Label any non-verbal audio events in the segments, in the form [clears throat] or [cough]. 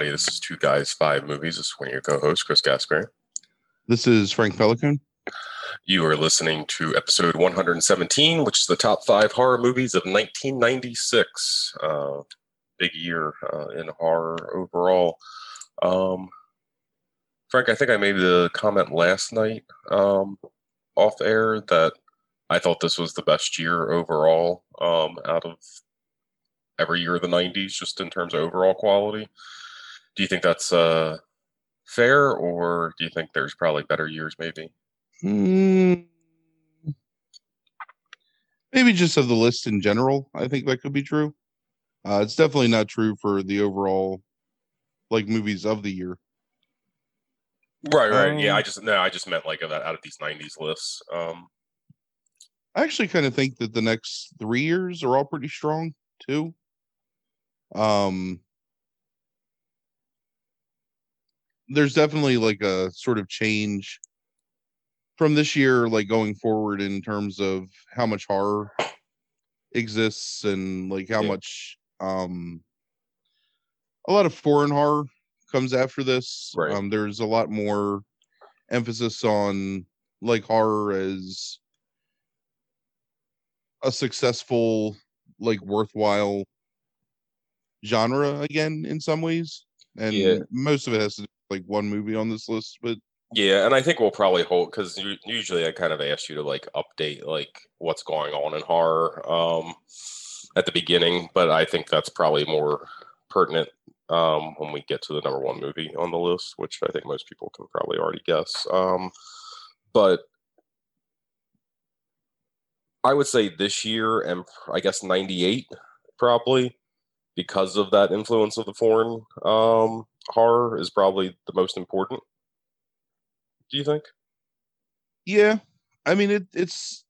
Everybody. This is Two Guys, Five Movies. This is one of your co hosts, Chris Gasper. This is Frank Pelican. You are listening to episode 117, which is the top five horror movies of 1996. Uh, big year uh, in horror overall. Um, Frank, I think I made the comment last night um, off air that I thought this was the best year overall um, out of every year of the 90s, just in terms of overall quality. Do you think that's uh, fair, or do you think there's probably better years, maybe? Mm, maybe just of the list in general. I think that could be true. Uh, it's definitely not true for the overall like movies of the year. Right, right. Um, yeah, I just no, I just meant like out of these '90s lists. Um, I actually kind of think that the next three years are all pretty strong too. Um, there's definitely like a sort of change from this year, like going forward in terms of how much horror exists and like how yeah. much um a lot of foreign horror comes after this. Right. Um, there's a lot more emphasis on like horror as a successful, like worthwhile genre again in some ways. And yeah. most of it has to do like one movie on this list, but yeah, and I think we'll probably hold because usually I kind of ask you to like update like what's going on in horror um, at the beginning, but I think that's probably more pertinent um, when we get to the number one movie on the list, which I think most people can probably already guess. Um, but I would say this year and I guess 98 probably because of that influence of the foreign um, horror is probably the most important. Do you think? Yeah, I mean it. It's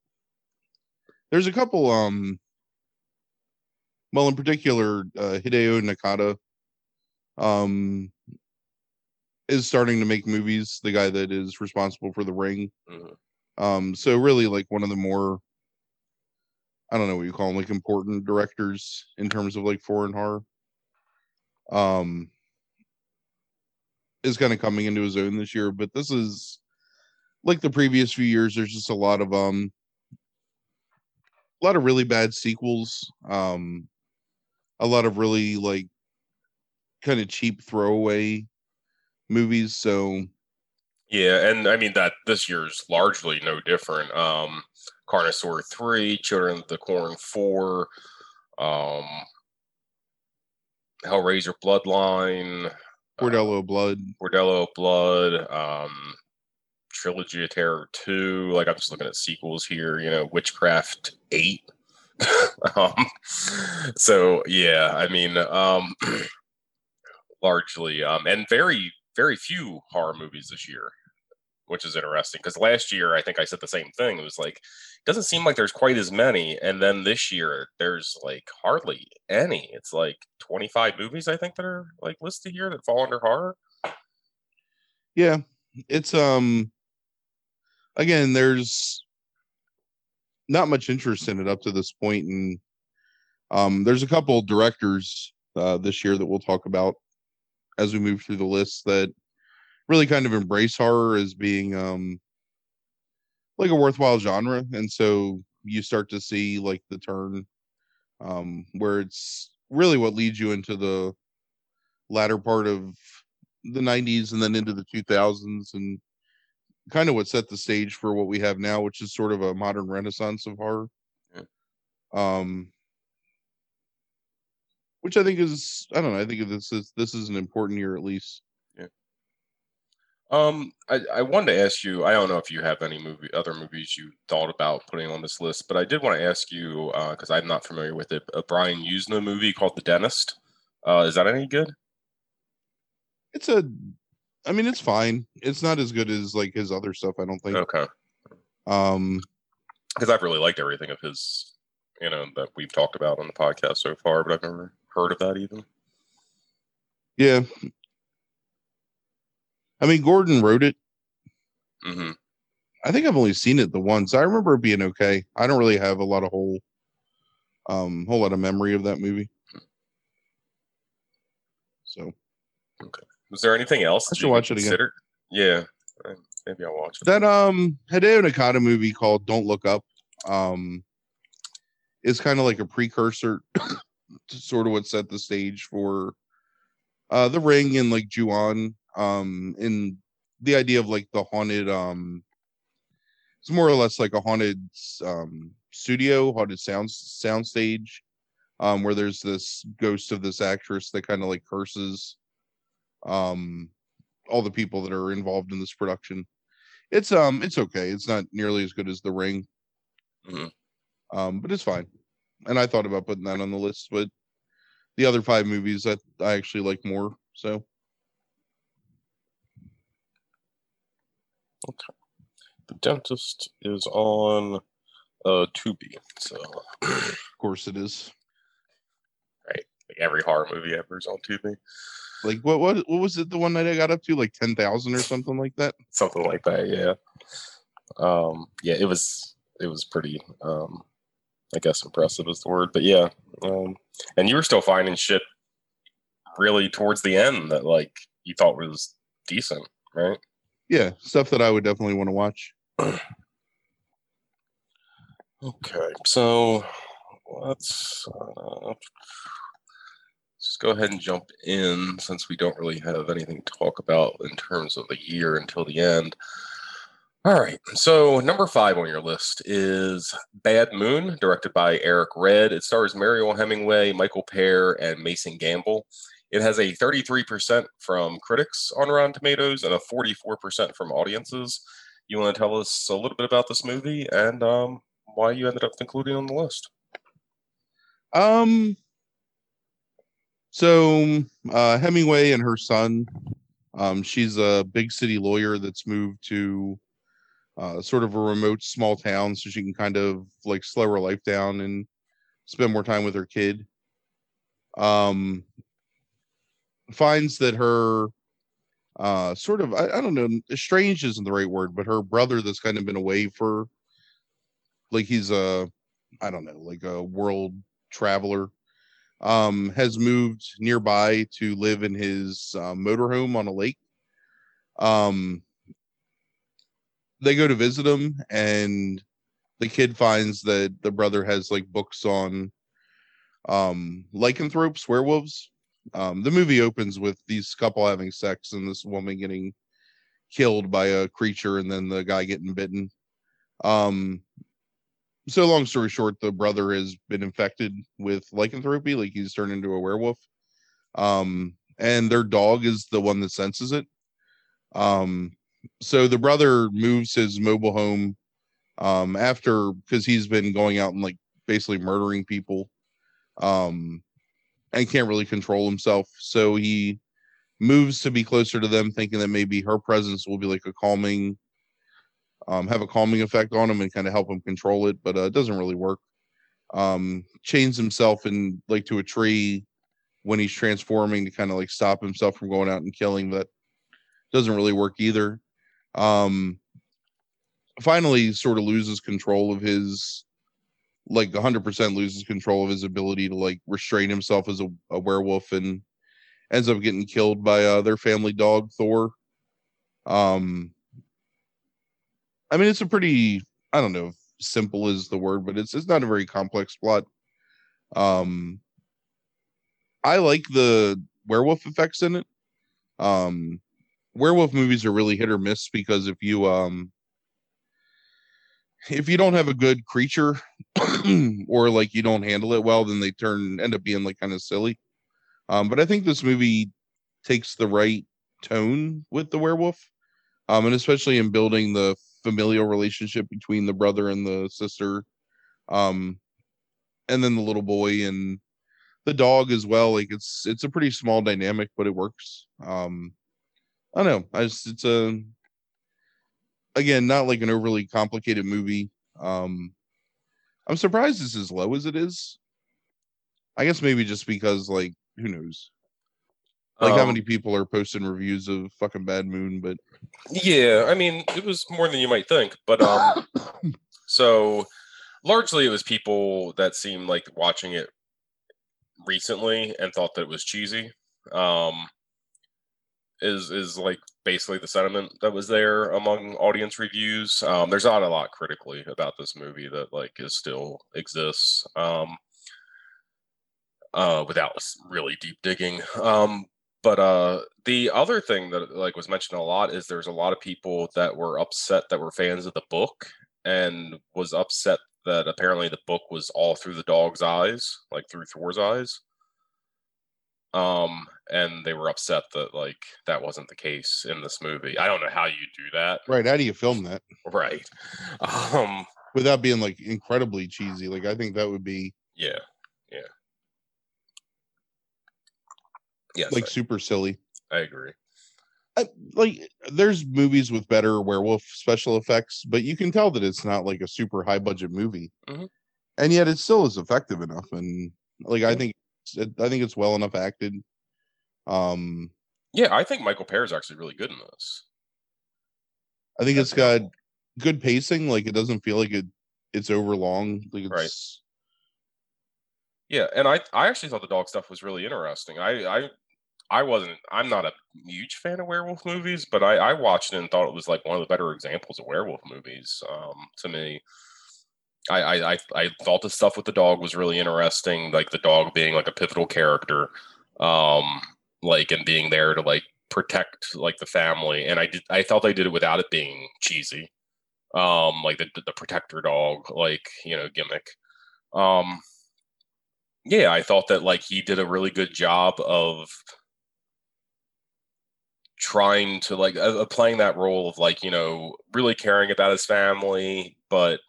there's a couple. Um, well, in particular, uh, Hideo Nakata, um, is starting to make movies. The guy that is responsible for The Ring. Mm-hmm. Um, so really, like one of the more I don't know what you call them, like important directors in terms of like foreign horror. Um, is kind of coming into his own this year, but this is like the previous few years. There's just a lot of um, a lot of really bad sequels. Um, a lot of really like kind of cheap throwaway movies. So yeah, and I mean that this year's largely no different. Um, Carnosaur 3, Children of the Corn 4, um, Hellraiser Bloodline, Bordello Blood, Bordello Blood, um, Trilogy of Terror 2. Like I'm just looking at sequels here, you know, Witchcraft 8. [laughs] um, so yeah, I mean, um, [clears throat] largely, um, and very, very few horror movies this year which is interesting because last year I think I said the same thing. It was like it doesn't seem like there's quite as many, and then this year there's like hardly any. It's like 25 movies I think that are like listed here that fall under horror. Yeah, it's um again there's not much interest in it up to this point, and um there's a couple directors uh, this year that we'll talk about as we move through the list that really kind of embrace horror as being um like a worthwhile genre. And so you start to see like the turn um where it's really what leads you into the latter part of the 90s and then into the 2000s and kind of what set the stage for what we have now which is sort of a modern renaissance of horror. Yeah. um which i think is i don't know i think this is this is an important year at least um, I, I wanted to ask you. I don't know if you have any movie, other movies you thought about putting on this list, but I did want to ask you because uh, I'm not familiar with it. A Brian Yuzna movie called The Dentist. Uh, is that any good? It's a. I mean, it's fine. It's not as good as like his other stuff. I don't think. Okay. Um, because I've really liked everything of his, you know, that we've talked about on the podcast so far, but I've never heard of that even. Yeah, I mean, Gordon wrote it. Mm-hmm. I think I've only seen it the once. I remember it being okay. I don't really have a lot of whole, um, whole lot of memory of that movie. So, Okay. Was there anything else? I that should you watch it again. Yeah, uh, maybe I'll watch it. That um Hideo Nakata movie called Don't Look Up um is kind of like a precursor [coughs] to sort of what set the stage for uh the ring and like Ju-On um in the idea of like the haunted um it's more or less like a haunted um studio haunted sound sound stage um where there's this ghost of this actress that kind of like curses um all the people that are involved in this production. It's um it's okay. It's not nearly as good as the ring. Mhm. um but it's fine. And i thought about putting that on the list but the other five movies that i actually like more so The Dentist is on uh Tubi, so of course it is Right. like every horror movie ever is on Tubi, like what what what was it the one that i got up to like 10,000 or something like that something like that. Yeah, um, yeah, it was it was pretty. Um, I guess impressive is the word, but yeah, um, and you were still finding shit really towards the end that like you thought was decent, right? Yeah stuff that i would definitely want to watch [clears throat] Okay, so let's uh, just go ahead and jump in since we don't really have anything to talk about in terms of the year until the end. All right, so number five on your list is Bad Moon, directed by Eric Red. It stars Mariel Hemingway, Michael Pear, and Mason Gamble. It has a 33% from critics on Rotten Tomatoes and a 44% from audiences. You want to tell us a little bit about this movie and um, why you ended up including on the list? Um. So uh, Hemingway and her son, um, she's a big city lawyer that's moved to uh, sort of a remote small town, so she can kind of like slow her life down and spend more time with her kid. Um, finds that her uh sort of I, I don't know estranged isn't the right word but her brother that's kind of been away for like he's a i don't know like a world traveler um has moved nearby to live in his uh, motorhome on a lake. Um they go to visit him and the kid finds that the brother has like books on um lycanthropes werewolves um the movie opens with these couple having sex and this woman getting killed by a creature and then the guy getting bitten. Um so long story short the brother has been infected with lycanthropy like he's turned into a werewolf. Um and their dog is the one that senses it. Um so the brother moves his mobile home um after because he's been going out and like basically murdering people. Um and can't really control himself. So he moves to be closer to them thinking that maybe her presence will be like a calming um have a calming effect on him and kind of help him control it but uh, it doesn't really work. Um chains himself in like to a tree when he's transforming to kind of like stop himself from going out and killing that doesn't really work either. Um finally sort of loses control of his like 100% loses control of his ability to like restrain himself as a, a werewolf and ends up getting killed by uh, their family dog thor. Um i mean it's a pretty i don't know simple is the word but it's it's not a very complex plot. Um i like the werewolf effects in it. Um werewolf movies are really hit or miss because if you um if you don't have a good creature [clears throat] or like you don't handle it well then they turn end up being like kind of silly. Um but i think this movie takes the right tone with the werewolf um and especially in building the familial relationship between the brother and the sister um and then the little boy and the dog as well. Like it's it's a pretty small dynamic but it works. Um i don't know. I just it's a again not like an overly complicated movie. Um i'm surprised it's as low as it is. I guess maybe just because like who knows? Like how Um, many people are posting reviews of fucking bad moon but Yeah, I mean, it was more than you might think, but um, [coughs] so largely it was people that seemed like watching it recently and thought that it was cheesy. Um, is is like basically the sentiment that was there among audience reviews. Um, there's not a lot critically about this movie that like is still exists. Um, uh, without really deep digging. Um, but uh, the other thing that like was mentioned a lot is there's a lot of people that were upset that were fans of the book and was upset that apparently the book was all through the dog's eyes, like through Thor's eyes. Um, and they were upset that like that wasn't the case in this movie. I don't know how you do that. Right. How do you film that? Right. [laughs] Um, without being like incredibly cheesy. Like I think that would be yeah, yeah. Yes, like super silly. I agree. I, like there's movies with better werewolf special effects, but you can tell that it's not like a super high budget movie, Mhm. and yet it still is effective enough. And like I think, I think it's well enough acted. Um, Yeah, I think Michael Pear is actually really good in this. I think That's it's got good pacing. Like it doesn't feel like it it's overlong. Like Right. Yeah, and I I actually thought the dog stuff was really interesting. I I I wasn't I'm not a huge fan of werewolf movies, but I I watched it and thought it was like one of the better examples of werewolf movies. Um, to me, I I I, I thought the stuff with the dog was really interesting, like the dog being like a pivotal character, um, like and being there to like protect like the family. And I did I thought they did it without it being cheesy, um, like the the protector dog, like you know gimmick. Um, yeah, I thought that like he did a really good job of trying to like uh, playing that role of like you know really caring about his family, but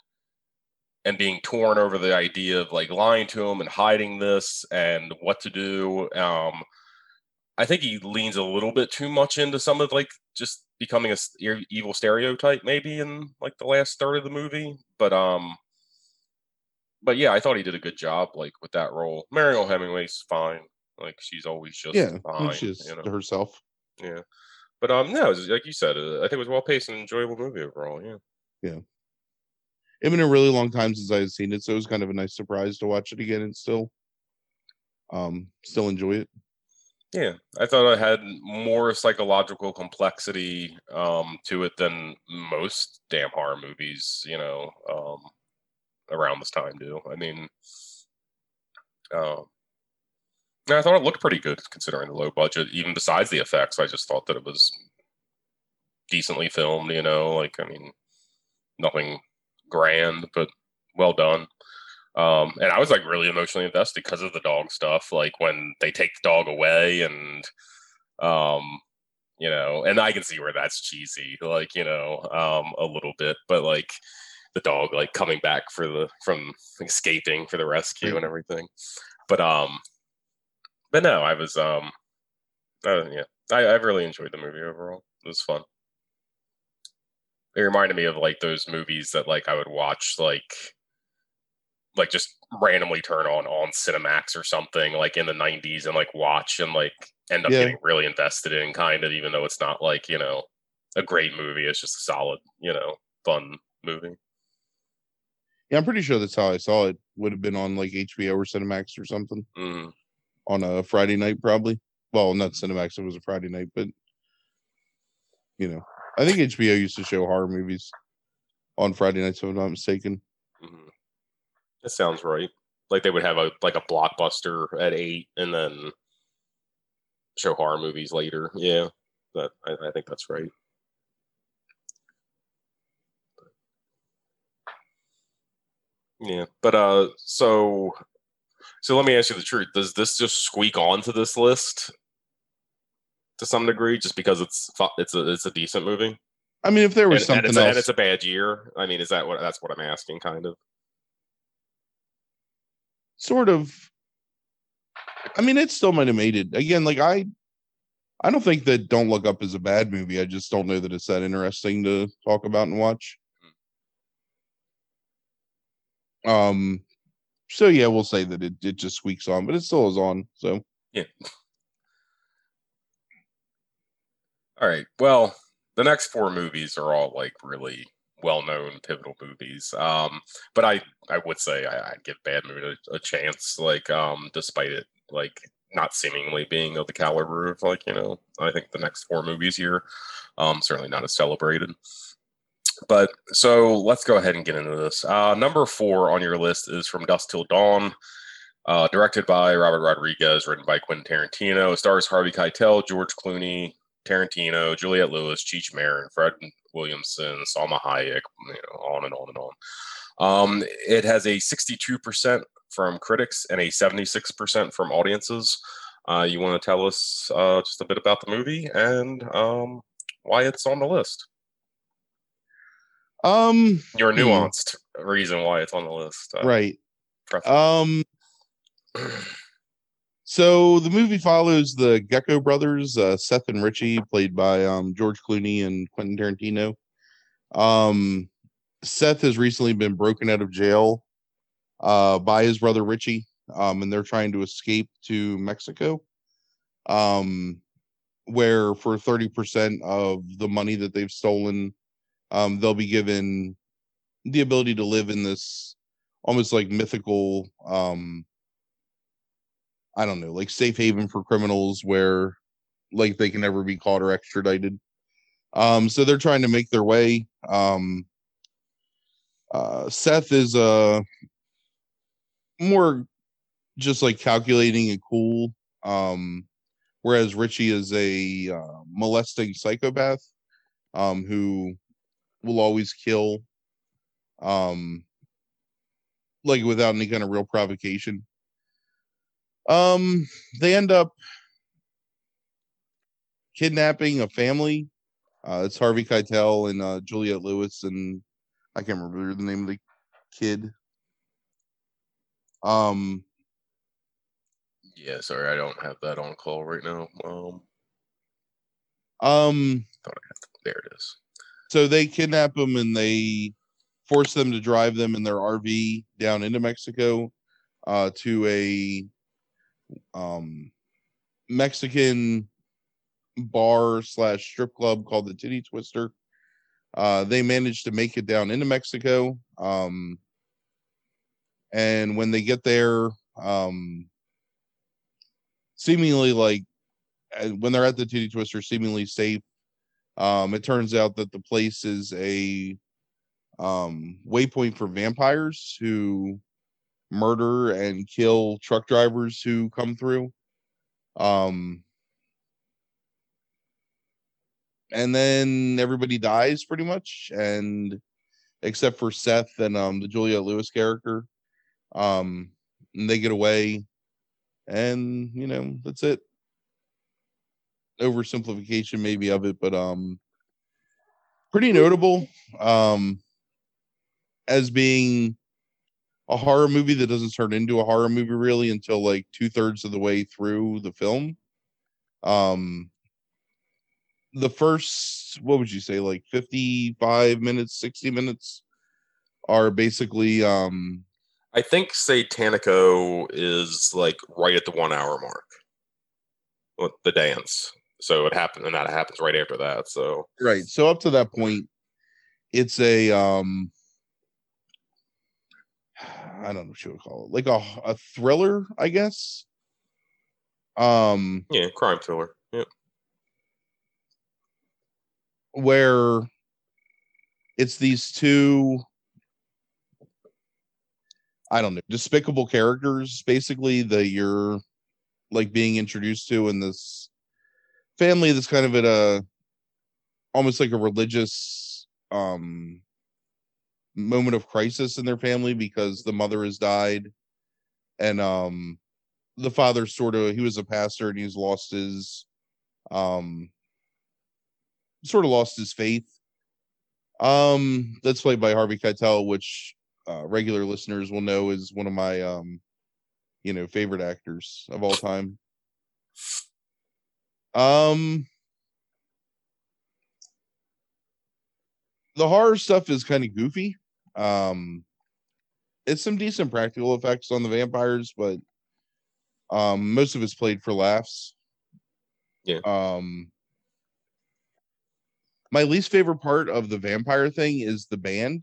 and being torn over the idea of like lying to him and hiding this and what to do. Um, I think he leans a little bit too much into some of like just becoming a evil stereotype maybe in like the last third of the movie, but um but yeah, I thought he did a good job, like with that role. Mariel Hemingway's fine, like she's always just yeah, fine, she's you know. herself. Yeah, but um, no, was- like you said, uh, I think it was well paced and enjoyable movie overall. Yeah. Yeah, It's been a really long time since I had seen it, so it was kind of a nice surprise to watch it again and still, um, still enjoy it. Yeah, I thought it had more psychological complexity um to it than most damn horror movies, you know, um, around this time do. I mean, yeah, I thought it looked pretty good considering the low budget. Even besides the effects, I just thought that it was decently filmed. You know, like I mean, nothing grand, but well done. Um, and I was like really emotionally invested because of the dog stuff. Like when they take the dog away, and um, you know, and I can see where that's cheesy, like you know, um, a little bit, but like the dog like coming back for the from escaping for the rescue and everything. But um, but no, I was um, uh, yeah, I I really enjoyed the movie overall. It was fun it reminded me of like those movies that like I would watch like like just randomly turn on on Cinemax or something like in the 90s and like watch and like end up Yeah. getting really invested in kind of even though it's not like, you know, a great movie, it's just a solid, you know, fun movie. Yeah, I'm pretty sure that's how I saw it. Would have been on like HBO or Cinemax or something Mm, on a Friday night, probably. Well, not Cinemax; it was a Friday night, but you know, I think HBO used to show horror movies on Friday nights, if I'm not mistaken. That sounds right. Like they would have a like a blockbuster at 8 and then show horror movies later. Yeah. That I, I think that's right. Yeah, but uh, so so let me ask you the truth: Does this just squeak onto this list to some degree, just because it's it's a it's a decent movie I mean, if there was and, and something it's a, and it's a bad year? I mean, is that what that's what I'm asking? Kind of. Sort of. I mean, it still might have made it again. Like I, I don't think that Don't Look Up is a bad movie. I just don't know that it's that interesting to talk about and watch. Um, so yeah, we'll say that it it just squeaks on, but it still is on. So yeah. [laughs] All right. Well, the next four movies are all like really well-known pivotal movies. Um, but I I would say I, I'd give Bad Moon a, a chance, like um, despite it like not seemingly being of the caliber of like you know I think the next four movies here. Um, certainly not as celebrated. But so let's go ahead and get into this. Uh, number four on your list is From Dusk Till Dawn, uh, directed by Robert Rodriguez, written by Quentin Tarantino. Stars Harvey Keitel, George Clooney, Tarantino, Juliette Lewis, Cheech Marin, Fred Williamson, Salma Hayek, you know, on and on and on. Um, it has a 62% from critics and a 76% from audiences. Uh, you want to tell us uh, just a bit about the movie and um, why it's on the list? Um, Your hmm. nuanced reason why it's on the list. Uh, right. Um, [clears throat] so the movie follows the Gecko brothers, uh, Seth and Richie, played by um, George Clooney and Quentin Tarantino. Um, Seth has recently been broken out of jail uh, by his brother Richie, um, and they're trying to escape to Mexico, um, where for 30% of the money that they've stolen, um, they'll be given the ability to live in this almost like mythical um i don't know like safe haven for criminals where like they can never be caught or extradited. Um so they're trying to make their way. Um uh seth is uh more just like calculating and cool. Um whereas richie is a uh, molesting psychopath um who will always kill um like without any kind of real provocation um they end up kidnapping a family uh it's harvey keitel and uh juliette lewis and i can't remember the name of the kid um yeah, sorry, I don't have that on call right now. Um, um thought I had to, there it is. so they kidnap them and they force them to drive them in their RV down into Mexico uh, to a um, Mexican bar slash strip club called the Titty Twister. Uh, they managed to make it down into Mexico. Um, and when they get there, um, seemingly like uh, when they're at the Titty Twister, seemingly safe. Um, it turns out that the place is a um, waypoint for vampires who murder and kill truck drivers who come through. Um, and then everybody dies pretty much, and except for Seth and um, the Juliette Lewis character, um, they get away, and you know that's it. Oversimplification maybe of it, but um, pretty notable. Um, as being a horror movie that doesn't turn into a horror movie really until like two thirds of the way through the film. Um, the first, what would you say, like 55 minutes, 60 minutes are basically, um, I think Satanico is like right at the one hour mark with the dance. So it happened, and that happens right after that. So right. So up to that point, it's a, um, I don't know what you would call it, like a a thriller, I guess. Um, yeah, crime thriller. Yeah, where it's these two I don't know, despicable characters basically that you're like being introduced to in this family that's kind of at a almost like a religious um moment of crisis in their family because the mother has died. And um the father sort of he was a pastor and he's lost his um sort of lost his faith. Um that's played by harvey keitel which uh, regular listeners will know is one of my um you know favorite actors of all time. Um the horror stuff is kind of goofy um it's some decent practical effects on the vampires but um most of it's played for laughs Yeah. um my least favorite part of the vampire thing is the band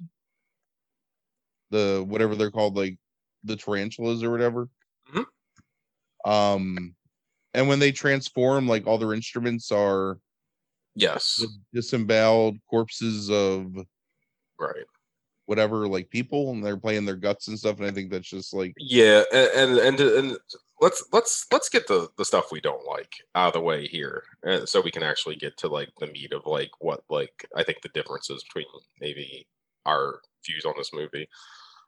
the whatever they're called like the tarantulas or whatever Mhm. um and when they transform, like all their instruments are Yes. disemboweled corpses of Right. Whatever, like people, and they're playing their guts and stuff. And I think that's just like Yeah, a- and and and let's let's let's get the the stuff we don't like out of the way here, so we can actually get to like the meat of like what like I think the differences between maybe our views on this movie.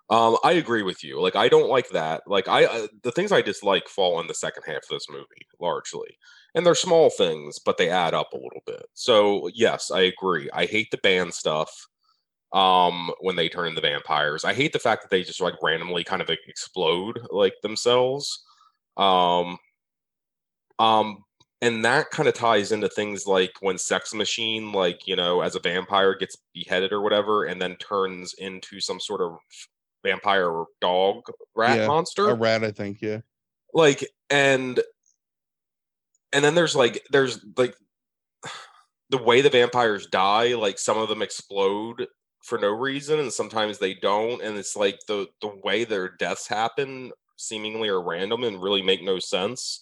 Um, I agree with you. Like, I don't like that. Like, I uh, the things I dislike fall in the second half of this movie largely, and they're small things, but they add up a little bit. So yes, I agree. I hate the band stuff. Um, when they turn into vampires, I hate the fact that they just like randomly kind of like, explode like themselves. Um, um, and that kind of ties into things like when Sex Machine, like you know, as a vampire gets beheaded or whatever, and then turns into some sort of vampire dog rat Yeah, monster a rat, I think. Yeah. like and and then there's like there's like [sighs] the way the vampires die like some of them explode for no reason and sometimes they don't and it's like the the way their deaths happen seemingly are random and really make no sense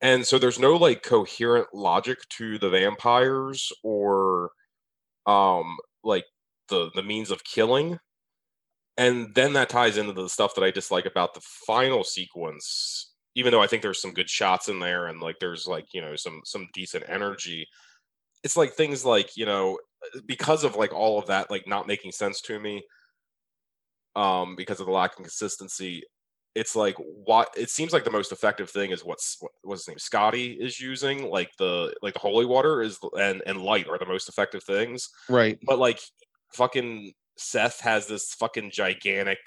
and so there's no like coherent logic to the vampires or um like the the means of killing and then that ties into the stuff that I dislike about the final sequence. Even though I think there's some good shots in there, and like there's like you know some some decent energy, it's like things like you know because of like all of that like not making sense to me, um, because of the lack of consistency. It's like what it seems like the most effective thing is what's what, what's his name Scotty is using like the like the holy water is and and light are the most effective things Right. but like fucking Seth has this fucking gigantic,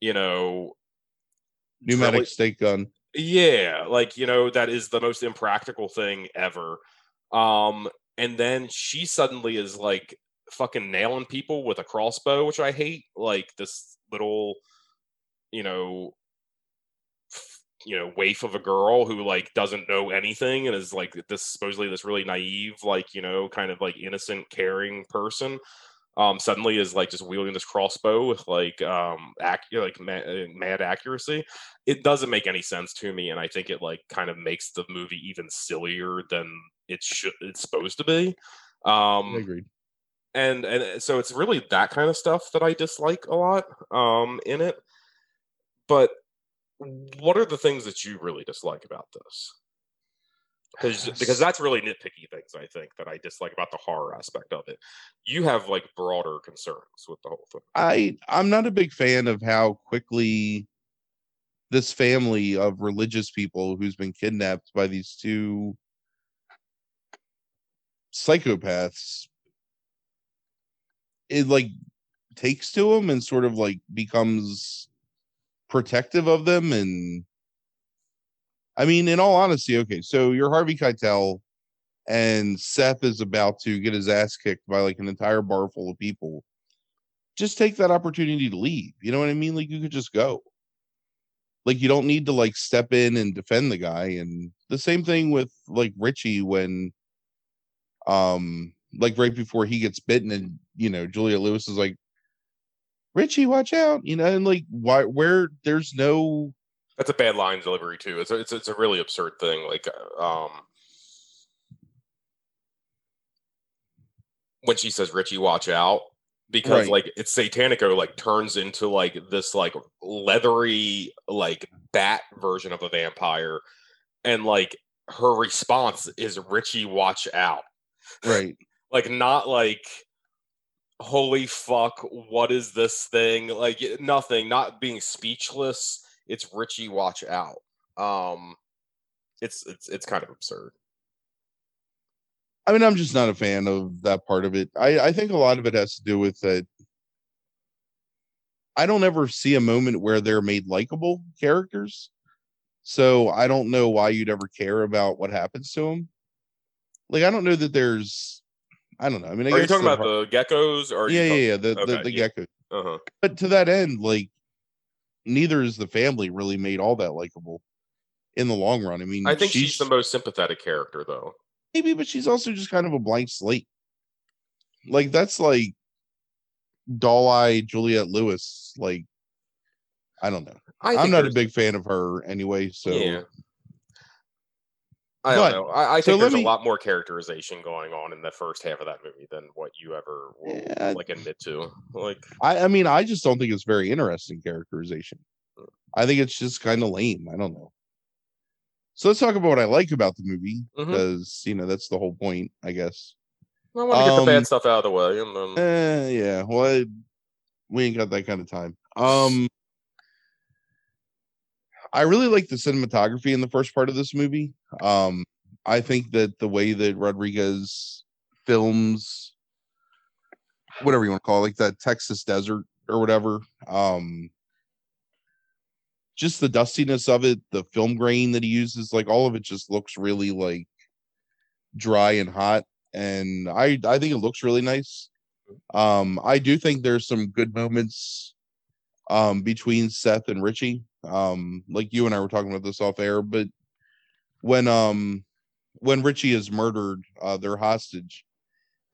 you know, Pneumatic stake gun. yeah, like you know that is the most impractical thing ever. Um, and then she suddenly is like fucking nailing people with a crossbow, which I hate. Like this little, you know, f- you know, waif of a girl who like doesn't know anything and is like this supposedly this really naive, like you know, kind of like innocent, caring person. Um, suddenly is like just wielding this crossbow with like um, ac- like uh, mad accuracy it doesn't make any sense to me and i think it like kind of makes the movie even sillier than it should it's supposed to be. I um agreed. and and so it's really that kind of stuff that i dislike a lot um in it. But what are the things that you really dislike about this? Because [sighs] because that's really nitpicky things i think that i dislike about the horror aspect of it. You have like broader concerns with the whole thing. I I'm not a big fan of how quickly this family of religious people who's been kidnapped by these two psychopaths it like takes to them and sort of like becomes protective of them and I mean in all honesty okay so you're Harvey Keitel and Seth is about to get his ass kicked by like an entire bar full of people just take that opportunity to leave. You know what I mean? Like you could just go. Like you don't need to like step in and defend the guy. And the same thing with like Richie when um like right before he gets bitten and you know Julia Lewis is like Richie, watch out, you know, and like why where there's no That's a bad line delivery too. It's a, it's it's a really absurd thing. Like um when she says Richie, watch out, because Right. like it's Satanico like turns into like this like leathery like bat version of a vampire, and like her response is Richie, watch out. Right. [laughs] Like not like holy fuck, what is this thing? Like nothing, not being speechless. It's Richie, watch out. Um it's it's it's kind of absurd. I mean, I'm just not a fan of that part of it. I, I think a lot of it has to do with that. I don't ever see a moment where they're made likable characters. So I don't know why you'd ever care about what happens to them. Like, I don't know that there's, I don't know. I mean, I Are you talking the about the geckos or yeah, yeah, yeah, the, the, okay, the yeah. gecko. Uh-huh. But to that end, like, neither is the family really made all that likable in the long run. I mean, I think she's, the most sympathetic character though. maybe, but she's also just kind of a blank slate. Like that's like doll eye Juliette Lewis. Like I don't know. I I'm not a big fan of her anyway. So yeah. I But- don't know. I, I think let there's me- a lot more characterization going on in the first half of that movie than what you ever will Yeah. like admit to. Like, I, I mean, I just don't think it's very interesting characterization. I think it's just kind of lame. I don't know. So let's talk about what I like about the movie because you know that's the whole point, I guess. I want to get the Um, bad stuff out of the way, and then Eh, yeah. Well, I, we ain't got that kind of time. Um, I really like the cinematography in the first part of this movie. Um, I think that the way that Rodriguez films, whatever you want to call it, like that Texas desert or whatever, um, just the dustiness of it, the film grain that he uses, like all of it just looks really like dry and hot. And I I think it looks really nice. Um, I do think there's some good moments um between Seth and Richie. Um, like you and I were talking about this off air, but when um when Richie is murdered, uh they're hostage,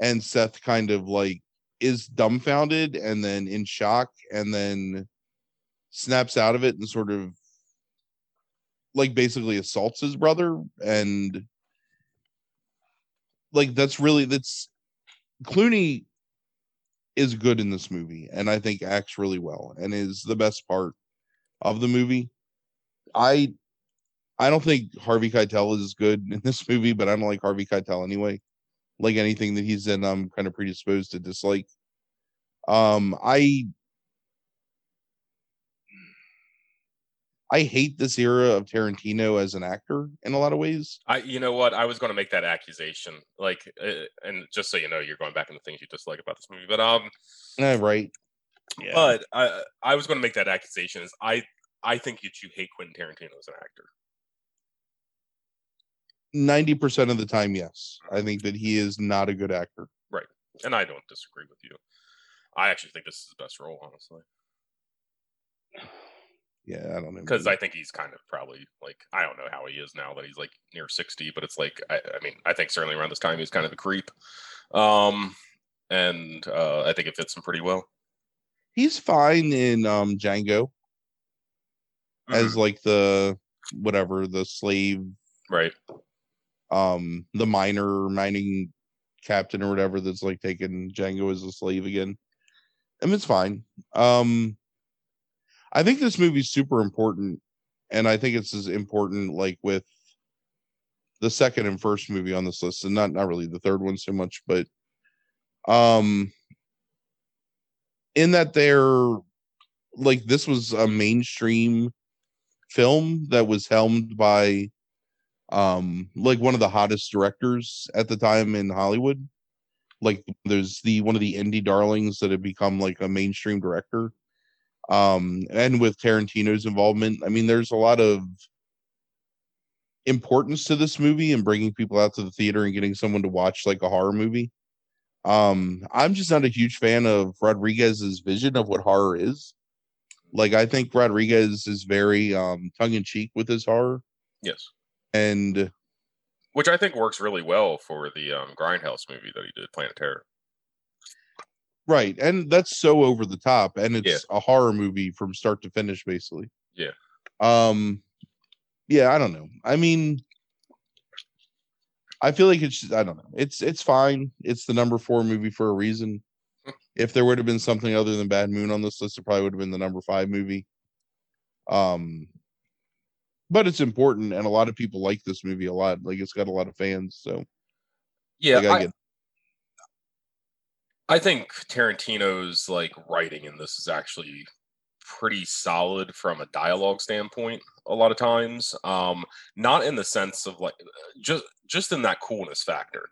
and Seth kind of like is dumbfounded and then in shock and then snaps out of it and sort of like basically assaults his brother and like that's really that's Clooney is good in this movie and I think acts really well and is the best part of the movie. I I don't think Harvey Keitel is good in this movie, but I don't like Harvey Keitel anyway. Like anything that he's in, I'm kind of predisposed to dislike. Um, I I hate this era of Tarantino as an actor in a lot of ways. I, you know what, I was going to make that accusation. Like, uh, and just so you know, you're going back into things you dislike about this movie, but um, Eh, right. Yeah. but I, I was going to make that accusation. Is I, I think that you hate Quentin Tarantino as an actor. 90% of the time, yes. I think that he is not a good actor. Right, and I don't disagree with you. I actually think this is his best role, honestly, Yeah, I don't know. because I think he's kind of probably like I don't know how he is now that he's like near sixty, but it's like I, I mean I think certainly around this time he's kind of a creep, um, and uh, I think it fits him pretty well. he's fine in um Django as like the whatever the slave right, um the miner mining captain or whatever that's like taking Django as a slave again. And it's fine. Um I think this movie's super important and I think it's as important like with the second and first movie on this list and not not really the third one so much but um in that they're like this was a mainstream film that was helmed by um like one of the hottest directors at the time in Hollywood. Like there's the one of the indie darlings that had become like a mainstream director. Um and with Tarantino's involvement, I mean there's a lot of importance to this movie and bringing people out to the theater and getting someone to watch like a horror movie. Um I'm just not a huge fan of Rodriguez's vision of what horror is. Like I think Rodriguez is very um tongue in cheek with his horror yes, and which I think works really well for the um, Grindhouse movie that he did, Planet Terror. Right and that's so over the top and it's Yeah. a horror movie from start to finish basically. Yeah. um yeah i don't know. I mean i feel like it's i don't know. It's it's fine. It's the number four movie for a reason. [laughs] If there would have been something other than bad moon on this list it probably would have been the number five movie. Um but it's important and a lot of people like this movie a lot. Like it's got a lot of fans so Yeah, I I, think Tarantino's like writing in this is actually pretty solid from a dialogue standpoint a lot of times um not in the sense of like just just in that coolness factor.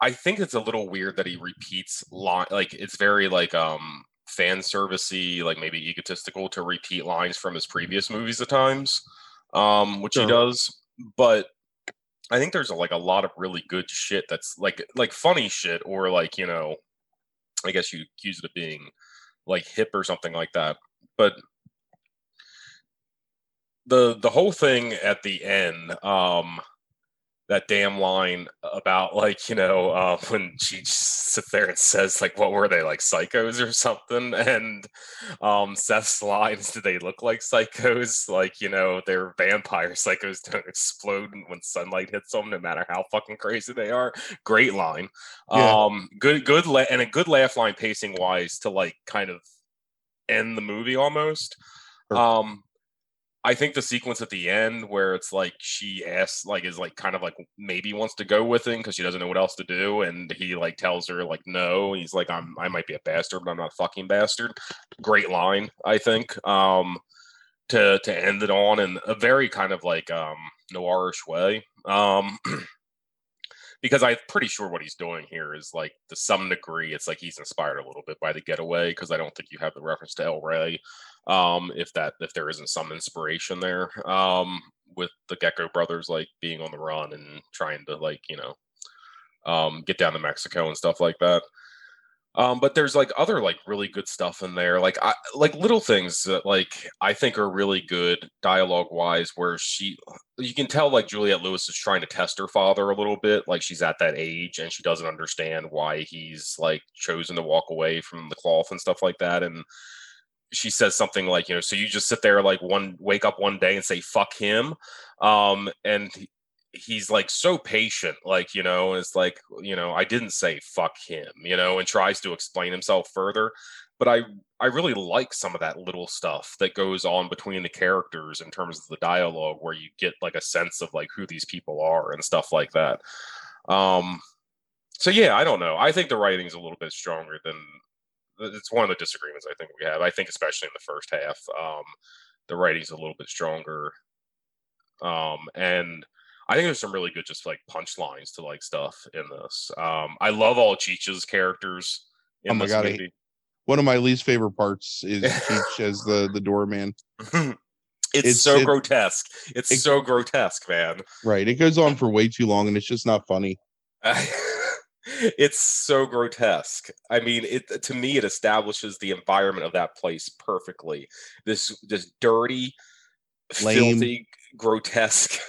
I think it's a little weird that he repeats line like it's very like um fan servicey like maybe egotistical to repeat lines from his previous movies at times um which he does but I think there's like a lot of really good shit that's like like funny shit or like you know, I guess you accuse it of being like hip or something like that. But the the whole thing at the end, um, that damn line about like you know uh, [laughs] when she sits there and says like what were they like psychos or something? And um seth's lines do they look like psychos? [laughs] Like you know they're vampire psychos don't explode when sunlight hits them no matter how fucking crazy they are. Great line. Yeah. um good good la- and a good laugh line pacing wise to like kind of end the movie almost. Um I think the sequence at the end where it's like she asks, like, is like kind of like maybe wants to go with him because she doesn't know what else to do, and he like tells her like no. He's like, I'm I might be a bastard, but I'm not a fucking bastard. Great line, I think. Um, to to end it on in a very kind of like um noirish way. Um. [clears throat] because I'm pretty sure what he's doing here is like to some degree, it's like he's inspired a little bit by the getaway because I don't think you have the reference to El Rey um, if that if there isn't some inspiration there um, with the Gecko brothers like being on the run and trying to like you know um, get down to Mexico and stuff like that. Um, but there's like other like really good stuff in there, like I, like little things that like I think are really good dialogue wise, where she you can tell like Juliette Lewis is trying to test her father a little bit, like she's at that age and she doesn't understand why he's like chosen to walk away from the cloth and stuff like that, and she says something like, you know, so you just sit there like one wake up one day and say fuck him, um, and he's like so patient, like you know, and it's like you know, I didn't say fuck him, you know, and tries to explain himself further. But I I really like some of that little stuff that goes on between the characters in terms of the dialogue, where you get like a sense of like who these people are and stuff like that. Um, so yeah, I don't know. I think the writing's a little bit stronger than it's one of the disagreements I think we have. I think especially in the first half, um, the writing's a little bit stronger, um, and I think there's some really good just like punchlines to like stuff in this. Um, I love all Cheech's characters. oh my god! I, one of my least favorite parts is [laughs] Cheech as the the doorman. It's, it's, so it, grotesque. It's it, so grotesque, man. Right. It goes on for way too long and it's just not funny. [laughs] it's so grotesque. I mean, it to me it establishes the environment of that place perfectly. This this dirty, Lame. filthy, grotesque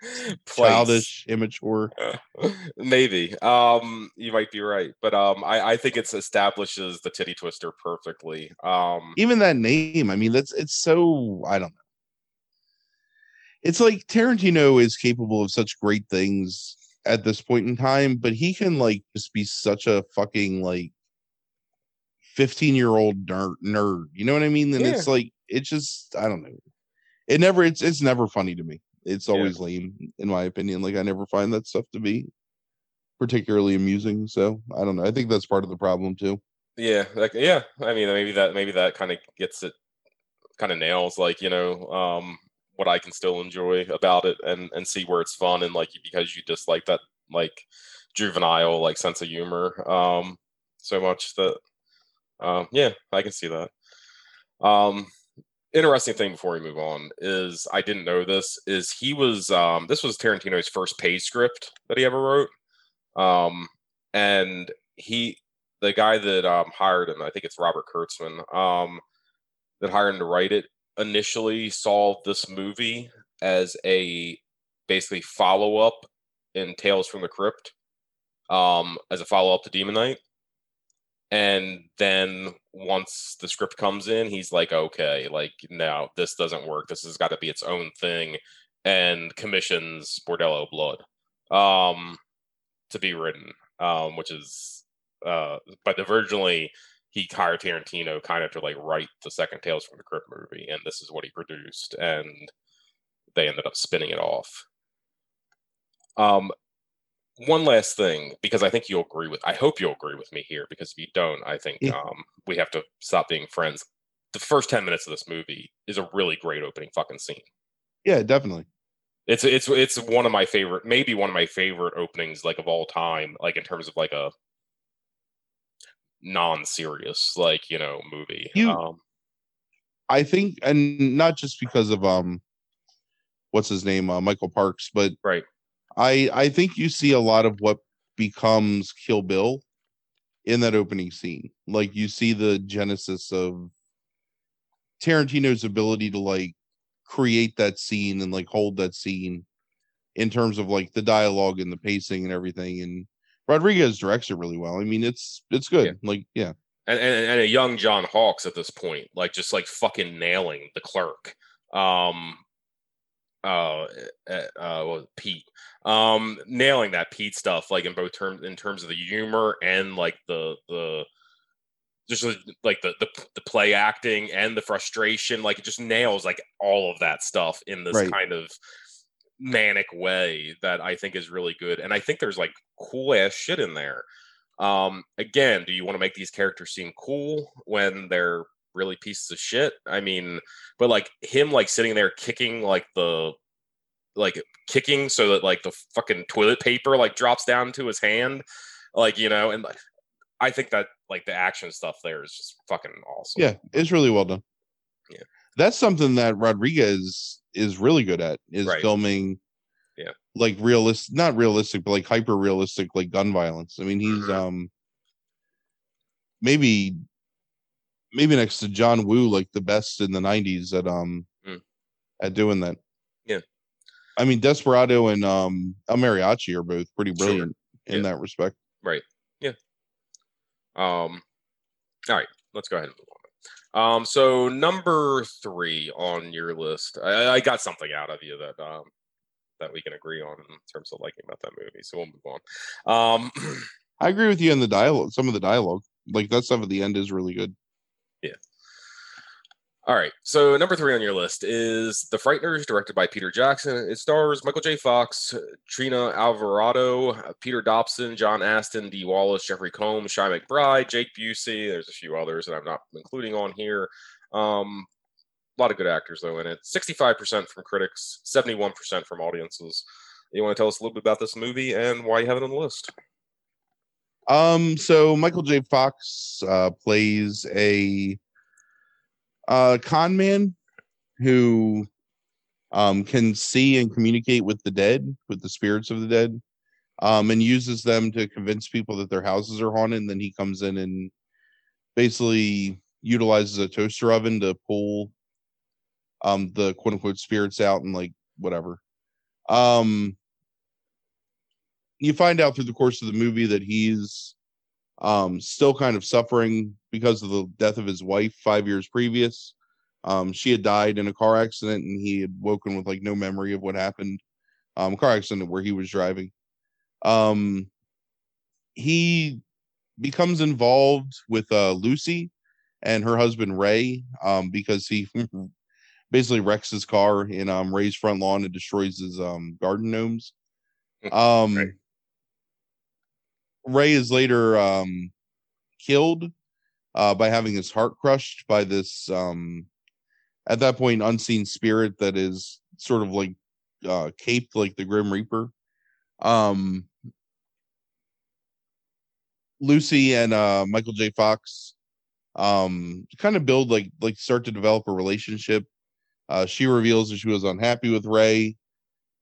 [laughs] place. childish, immature. [laughs] Maybe. Um, you might be right, but um, I I think it establishes the titty twister perfectly. Um, even that name. I mean, that's it's so I don't know. It's like Tarantino is capable of such great things at this point in time, but he can like just be such a fucking like 15 year old nerd, nerd. You know what I mean? And yeah. it's like it's just I don't know. It never it's it's never funny to me. It's always yeah. lame in my opinion. Like I never find that stuff to be particularly amusing. So I don't know. I think that's part of the problem too. Yeah, like yeah. I mean maybe that maybe that kind of gets it kind of nails like, you know, um what I can still enjoy about it and and see where it's fun and like because you just like that like juvenile like sense of humor um so much that um yeah I can see that. Um interesting thing before we move on is I didn't know this is he was um this was Tarantino's first paid script that he ever wrote. Um and he the guy that um hired him I think it's Robert Kurtzman um that hired him to write it initially saw this movie as a basically follow up in Tales from the Crypt, um, as a follow up to Demon Knight. And then once the script comes in, he's like, okay, like, no, this doesn't work. This has got to be its own thing. And commissions Bordello Blood um, to be written, um, which is, uh, but originally he hired Tarantino kind of to like write the second Tales from the Crypt movie, and this is what he produced, and they ended up spinning it off. Um, one last thing, because I think you'll agree with. I hope you'll agree with me here, because if you don't, I think yeah. um, we have to stop being friends. The first ten minutes of this movie is a really great opening fucking scene. Yeah, definitely. It's it's it's one of my favorite, maybe one of my favorite openings like of all time, like in terms of like a non-serious like you know movie you, um i think and not just because of um what's his name uh, michael parks but right i i think you see a lot of what becomes kill bill in that opening scene like you see the genesis of tarantino's ability to like create that scene and like hold that scene in terms of like the dialogue and the pacing and everything. And Rodriguez directs it really well. I mean, it's it's good. Yeah. Like, yeah, and, and and a young John Hawkes at this point, like just like fucking nailing the clerk. Um, uh, uh, uh well, Pete, um, nailing that Pete stuff, like in both terms, in terms of the humor and like the the just like the, the the play acting and the frustration, like it just nails like all of that stuff in this Right. kind of manic way that I think is really good. And I think there's like cool ass shit in there. Um, again, do you want to make these characters seem cool when they're really pieces of shit? I mean, but like him like sitting there kicking like the like kicking so that like the fucking toilet paper like drops down to his hand, like you know, and like, I think that like the action stuff there is just fucking awesome. yeah, it's really well done. Yeah. that's something that Rodriguez is really good at is Right. filming. Yeah. like realistic, not realistic, but like hyper realistic, like gun violence. I mean, he's Mhm. um maybe maybe next to John Woo, like the best in the '90s at um Mm. at doing that. Yeah. I mean, Desperado and um El Mariachi are both pretty Sure. brilliant in Yeah. that respect. Right. Yeah. Um, all right, let's go ahead and move on. Um, so number three on your list, I, I got something out of you that um that we can agree on in terms of liking about that movie. So we'll move on. Um, [clears throat] I agree with you in the dialogue. Some of the dialogue, like that stuff at the end, is really good. All right, so number three on your list is The Frighteners, directed by Peter Jackson. It stars Michael J. Fox, Trini Alvarado, Peter Dobson, John Astin, Dee Wallace, Jeffrey Combs, Chi McBride, Jake Busey. There's a few others that I'm not including on here. Um, a lot of good actors though in it. 65% from critics, 71% from audiences. You want to tell us a little bit about this movie and why you have it on the list? Um, so Michael J. Fox uh, plays a uh, con man who um, can see and communicate with the dead, with the spirits of the dead, um, and uses them to convince people that their houses are haunted. And then he comes in and basically utilizes a toaster oven to pull um, the quote unquote spirits out and like whatever. Um, you find out through the course of the movie that he's um still kind of suffering because of the death of his wife five years previous. Um she had died in a car accident and he had woken with like no memory of what happened. Um car accident where he was driving. Um he becomes involved with uh lucy and her husband ray um because he [laughs] basically wrecks his car in um ray's front lawn and destroys his um garden gnomes. Um Right. Ray is later um, killed uh, by having his heart crushed by this, um, at that point, unseen spirit that is sort of like uh, caped like the Grim Reaper. Um, Lucy and uh, Michael J. Fox um, kind of build like like start to develop a relationship. Uh, she reveals that she was unhappy with Ray,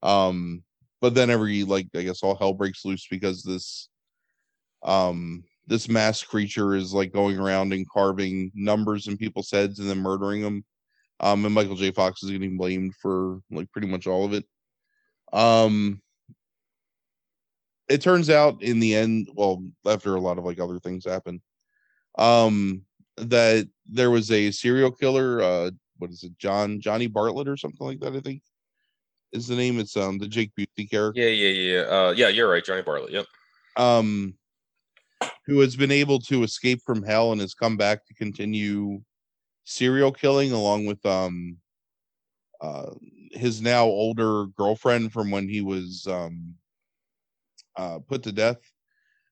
um, but then every like I guess all hell breaks loose because this um this mass creature is like going around and carving numbers in people's heads and then murdering them um and michael j fox is getting blamed for like pretty much all of it um it turns out in the end well after a lot of like other things happen um that there was a serial killer uh what is it john johnny bartlett or something like that i think is the name it's um the jake busey character Yeah, yeah, yeah. Uh, yeah, you're right, Johnny Bartlett. Yep. um who has been able to escape from hell and has come back to continue serial killing along with um uh his now older girlfriend from when he was um uh put to death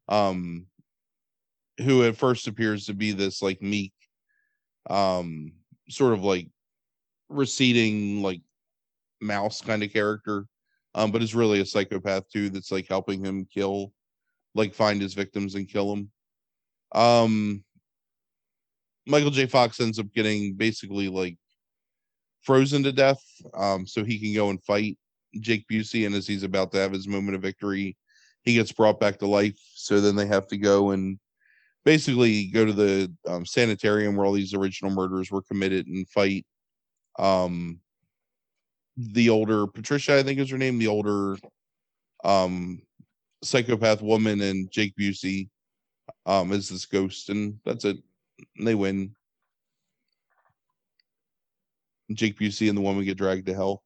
um who at first appears to be this like meek um sort of like receding like mouse kind of character um but is really a psychopath too that's like helping him kill like find his victims and kill them um michael j. Fox ends up getting basically like frozen to death um so he can go and fight jake busey and as he's about to have his moment of victory he gets brought back to life. So then they have to go and basically go to the um, sanitarium where all these original murders were committed and fight um the older Patricia, I think is her name, the older um psychopath woman, and Jake Busey um is this ghost, and that's it. And they win. Jake Busey and the woman get dragged to hell.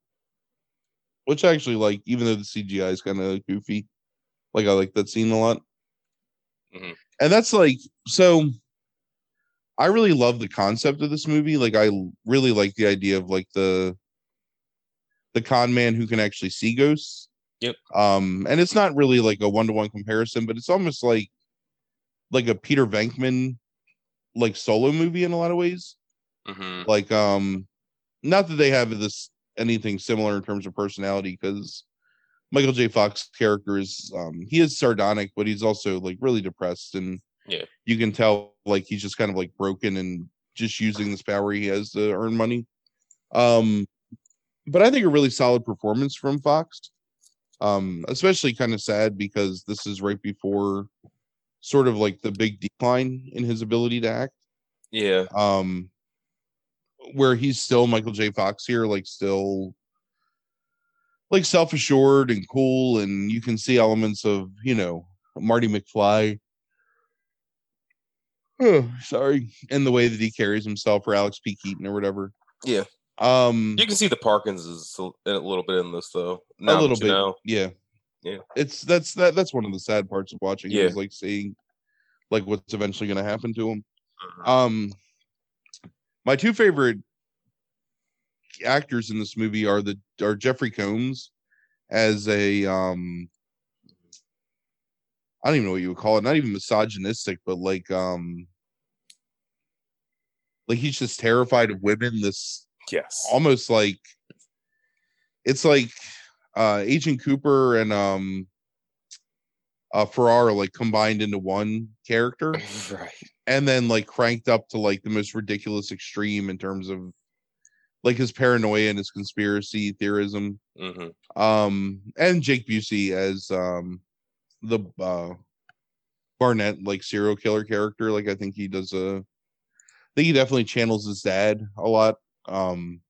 Which I actually like, even though the CGI is kind of goofy. Like I like that scene a lot. Mhm. And that's like so I really love the concept of this movie. Like I really like the idea of like the the con man who can actually see ghosts. Yep. Um and it's not really like a one-to-one comparison, but it's almost like like a Peter Venkman like solo movie in a lot of ways. hmm Like um not that they have this anything similar in terms of personality because Michael J. Fox character is um he is sardonic, but he's also like really depressed and Yeah. you can tell like he's just kind of like broken and just using this power he has to earn money. Um but I think a really solid performance from Fox. Um, especially kind of sad because this is right before sort of like the big decline in his ability to act Yeah. um where he's still Michael J. Fox here, like still like self-assured and cool, and you can see elements of, you know, Marty McFly. Oh, [sighs] sorry, in the way that he carries himself or Alex P. Keaton or whatever. Yeah. Um You can see the Parkinson's a a little bit in this though. a Now that little bit. know. Yeah. Yeah. It's that's that that's one of the sad parts of watching Yeah. is like seeing like what's eventually gonna happen to him. Mhm. Um, my two favorite actors in this movie are the are Jeffrey Combs as a um, I don't even know what you would call it, not even misogynistic, but like um, like he's just terrified of women. This Yes. almost like it's like uh Agent Cooper and um uh Farrar like combined into one character. [laughs] Right. and then like cranked up to like the most ridiculous extreme in terms of like his paranoia and his conspiracy theorism. Hmm um and jake busey as um the uh barnett like serial killer character. Like i think he does a i think he definitely channels his dad a lot um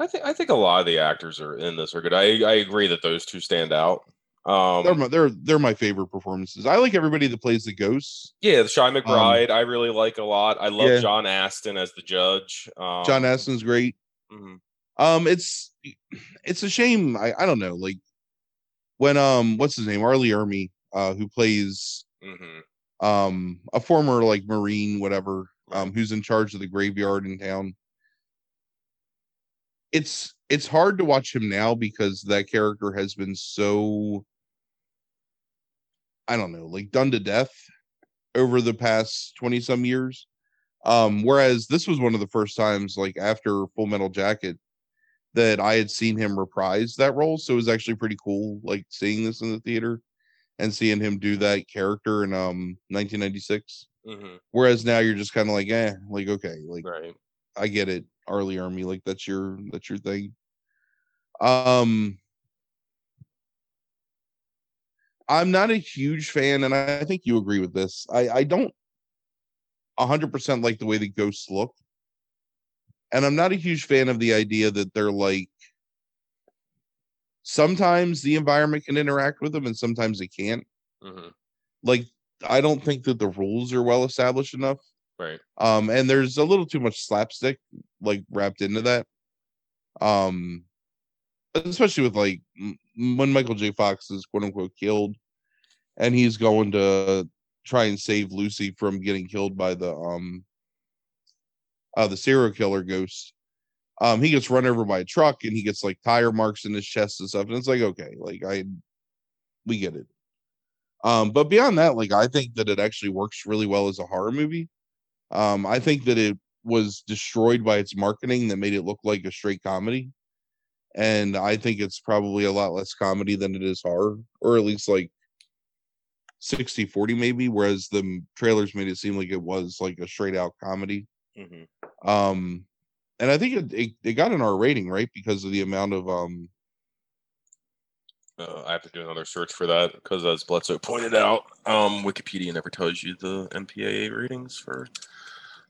I think I think a lot of the actors are in this are good. I I agree that those two stand out. Um, they're Um, my, they're they're my favorite performances i like everybody that plays the ghosts yeah, the Chi McBride I really like a lot. I love Um, yeah. John Astin as the judge. Um, john astin's great mhm. Um, it's it's a shame. I I don't know. Like when um, what's his name? R. Lee Ermey, uh, who plays Mhm. um a former like Marine, whatever, um, who's in charge of the graveyard in town. It's it's hard to watch him now because that character has been so I don't know, like done to death over the past 20 some years. Um, whereas this was one of the first times, like after Full Metal Jacket, that I had seen him reprise that role. So it was actually pretty cool, like seeing this in the theater and seeing him do that character in um 1996. Mhm. Whereas now you're just kind of like, eh, like okay, like Right. I get it, R. Lee Ermey, like that's your that's your thing. Um I'm not a huge fan, and I think you agree with this. I I don't 100% like the way the ghosts look, and I'm not a huge fan of the idea that they're like. Sometimes the environment can interact with them, and sometimes it can't. hmm Like I don't think that the rules are well established enough. Right. um and there's a little too much slapstick like wrapped into that. Um especially with like when michael j. Fox is quote unquote killed and he's going to try and save lucy from getting killed by the um uh the serial killer ghost um he gets run over by a truck and he gets like tire marks in his chest and stuff and it's like okay like i we get it. Um but beyond that like i think that it actually works really well as a horror movie um, I think that it was destroyed by its marketing that made it look like a straight comedy. And I think it's probably a lot less comedy than it is horror, or at least like 60 40 maybe, whereas the trailers made it seem like it was like a straight out comedy. hmm Um, and I think it, it, it got an R rating, right? Because of the amount of um Uh, I have to do another search for that because, as Bledsoe pointed out, um, Wikipedia never tells you the MPAA ratings for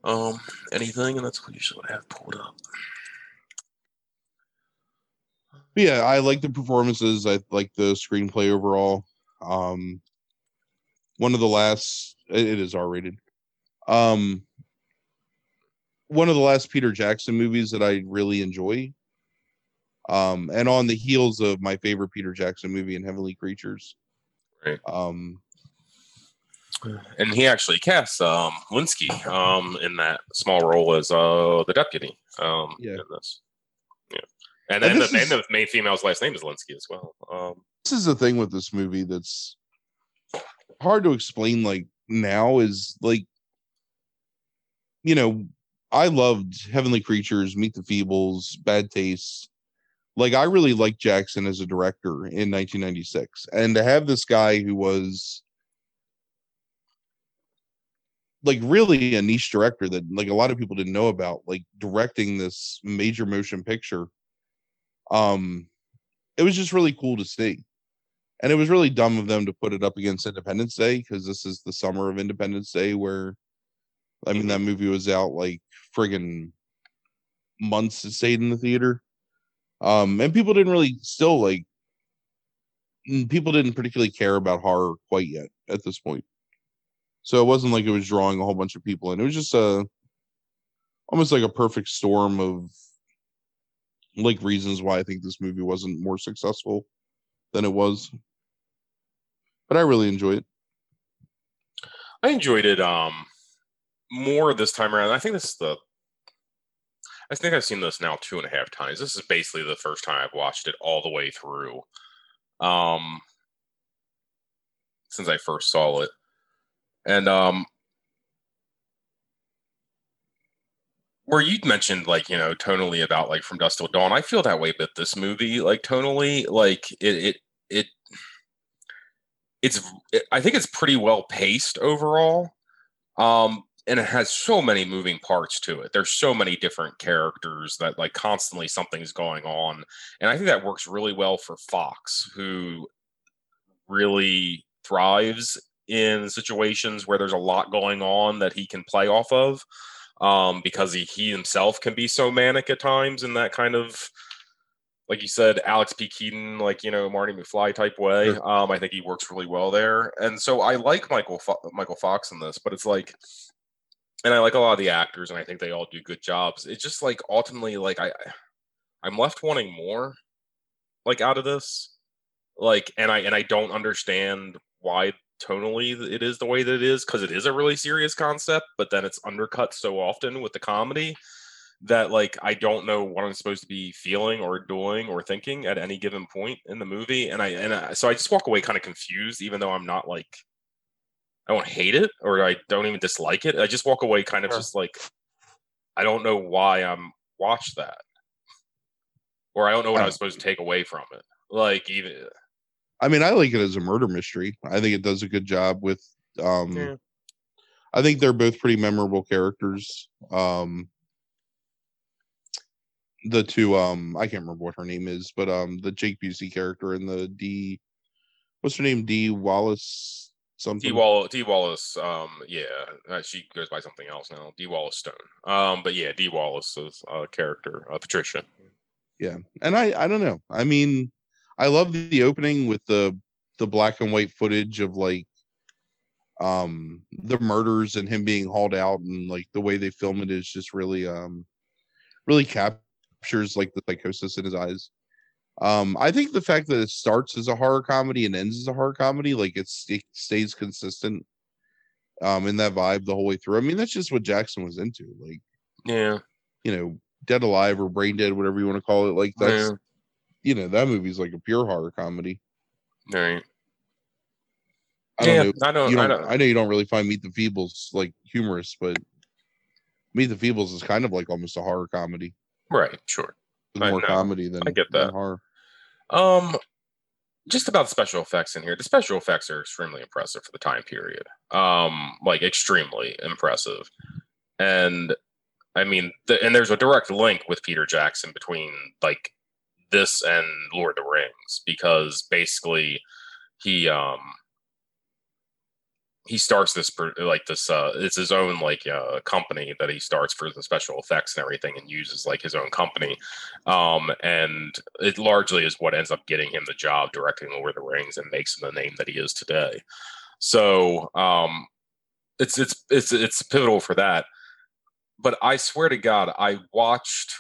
um, anything, and that's usually what I have pulled up. But yeah, I like the performances. I like the screenplay overall. Um, one of the last, it is R rated. Um, one of the last Peter Jackson movies that I really enjoy. Um, and on the heels of my favorite Peter Jackson movie in Heavenly Creatures. Right. Um, and he actually casts um Lynskey um in that small role as uh the deputy um Yeah. in this. Yeah. And And then the, is- and the main female's last name is Lynskey as well. Um this is the thing with this movie that's hard to explain like now is like you know i loved heavenly creatures meet the feebles bad taste like i really liked jackson as a director in 1996 and to have this guy who was like really a niche director that like a lot of people didn't know about like directing this major motion picture um it was just really cool to see and it was really dumb of them to put it up against Independence Day because this is the summer of Independence Day where I mean that movie was out like friggin' months it stayed in the theater. Um and people didn't really still like people didn't particularly care about horror quite yet at this point. So it wasn't like it was drawing a whole bunch of people in. It was just a almost like a perfect storm of like reasons why I think this movie wasn't more successful than it was. But I really enjoyed it. I enjoyed it um more this time around. I think this is the I think I've seen this now two and a half times. This is basically the first time I've watched it all the way through. Um since I first saw it. And um where you'd mentioned like, you know, tonally about like from Dusk Till Dawn, I feel that way, but this movie, like tonally, like it it it it's it, I think it's pretty well paced overall. Um and it has so many moving parts to it. There's so many different characters that like constantly something's going on. And I think that works really well for Fox, who really thrives in situations where there's a lot going on that he can play off of. Um, because he, he himself can be so manic at times in that kind of like you said, Alex P. Keaton, like you know, Marty McFly type way. Um, I think he works really well there, and so I like Michael Fo- Michael Fox in this, but it's like, and I like a lot of the actors, and I think they all do good jobs. It's just like ultimately, like I, I'm left wanting more, like out of this, like, and I and I don't understand why tonally it is the way that it is because it is a really serious concept, but then it's undercut so often with the comedy that like I don't know what I'm supposed to be feeling or doing or thinking at any given point in the movie, and I and I, so I just walk away kind of confused, even though I'm not like I don't hate it or I don't even dislike it. I just walk away kind of Sure. just like I don't know why I'm watched that, or I don't know what I was supposed to take away from it. Like even I mean, I like it as a murder mystery. I think it does a good job with um Yeah. I think they're both pretty memorable characters. Um the two um I can't remember what her name is, but um the Jake Busey character and the Dee what's her name? Dee Wallace something. Dee Wallace. Dee Wallace, um, yeah, uh, she goes by something else now. Dee Wallace Stone, um, but yeah, Dee Wallace is a character, uh, Patricia. yeah and i i don't know i mean i love the opening with the the black and white footage of like um the murders and him being hauled out and like the way they film it is just really um really captures like the psychosis in his eyes. Um i think the fact that it starts as a horror comedy and ends as a horror comedy like it's it stays consistent um in that vibe the whole way through. I mean that's just what jackson was into like Yeah, you know dead alive or brain dead whatever you want to call it like that's yeah, you know that movie's like a pure horror comedy. right. I don't yeah, know. I don't, you I don't, don't. I know you don't really find Meet the Feebles like humorous, but Meet the Feebles is kind of like almost a horror comedy. right, sure. It's more comedy than I get that. horror. Um, just about the special effects in here. The special effects are extremely impressive for the time period. Um, like extremely impressive, and I mean, the, and there's a direct link with Peter Jackson between like this and Lord of the Rings because basically he um he starts this like this uh it's his own like uh company that he starts for the special effects and everything and uses like his own company. Um and it largely is what ends up getting him the job directing lord of the rings and makes him the name that he is today. So um it's it's it's it's pivotal for that. But i swear to god i watched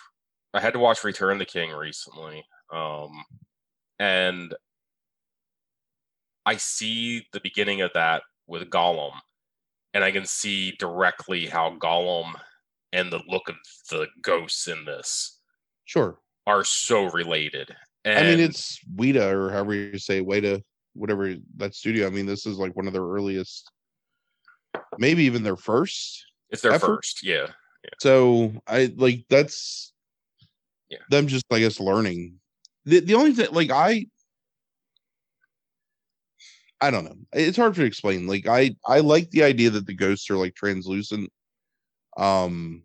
i had to watch return the king recently um and i see the beginning of that with Gollum, and I can see directly how Gollum and the look of the ghosts in this Sure. are so related. And I mean, it's Weta or however you say Weta, whatever that studio. I mean, this is like one of their earliest, maybe even their first. it's their effort. first, yeah. So I like that's Yeah. them just I guess learning. The the only thing like I I don't know. It's hard to explain. Like I I like the idea that the ghosts are like translucent. Um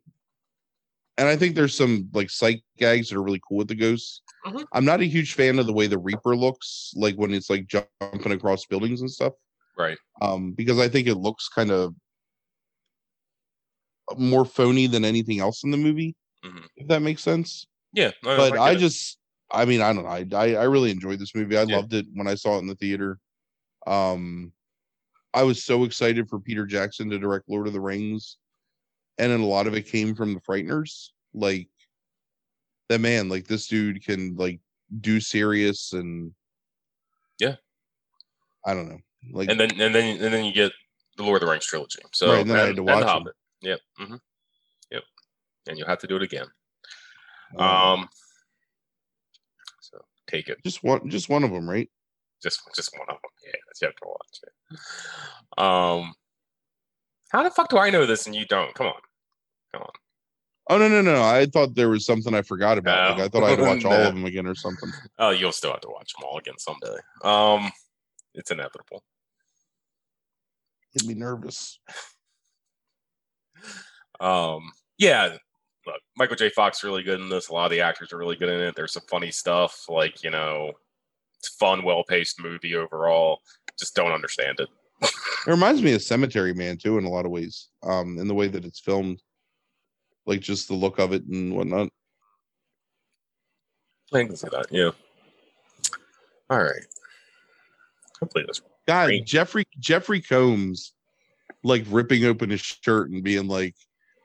and I think there's some like psych gags that are really cool with the ghosts. Mhm. I'm not a huge fan of the way the Reaper looks, like when it's like jumping across buildings and stuff. Right. Um, because I think it looks kind of more phony than anything else in the movie, Mhm. if that makes sense. Yeah. no, But get I just, I mean, I don't know. I, I, I really enjoyed this movie. I Yeah. loved it when I saw it in the theater. Um, I was so excited for Peter Jackson to direct Lord of the Rings, and then a lot of it came from the Frighteners. Like that man, like this dude can like do serious and Yeah. I don't know. Like and then and then and then you get the Lord of the Rings trilogy. So Right, and then I had to watch. Hobbit. Yep. hmm Yep. And you'll have to do it again. Uh, Um so take it. just one, just one of them, right? Just just one of them. Yeah, you have to watch it. Um how the fuck do I know this and you don't? Come on. Come on. Oh no, no, no! I thought there was something I forgot about. Like I thought I had to watch all of [laughs] them again or something. Oh, you'll still have to watch them all again someday. Um it's inevitable. Get me nervous. [laughs] Um, yeah, Michael J. Fox is really good in this. A lot of the actors are really good in it. There's some funny stuff, like you know, it's fun, well-paced movie overall. Just don't understand it. It reminds me of Cemetery Man too, in a lot of ways. Um, in the way that it's filmed, like just the look of it and whatnot. I can see that. Yeah. All right. Hopefully this. God, Great. Jeffrey Jeffrey Combs, like ripping open his shirt and being like,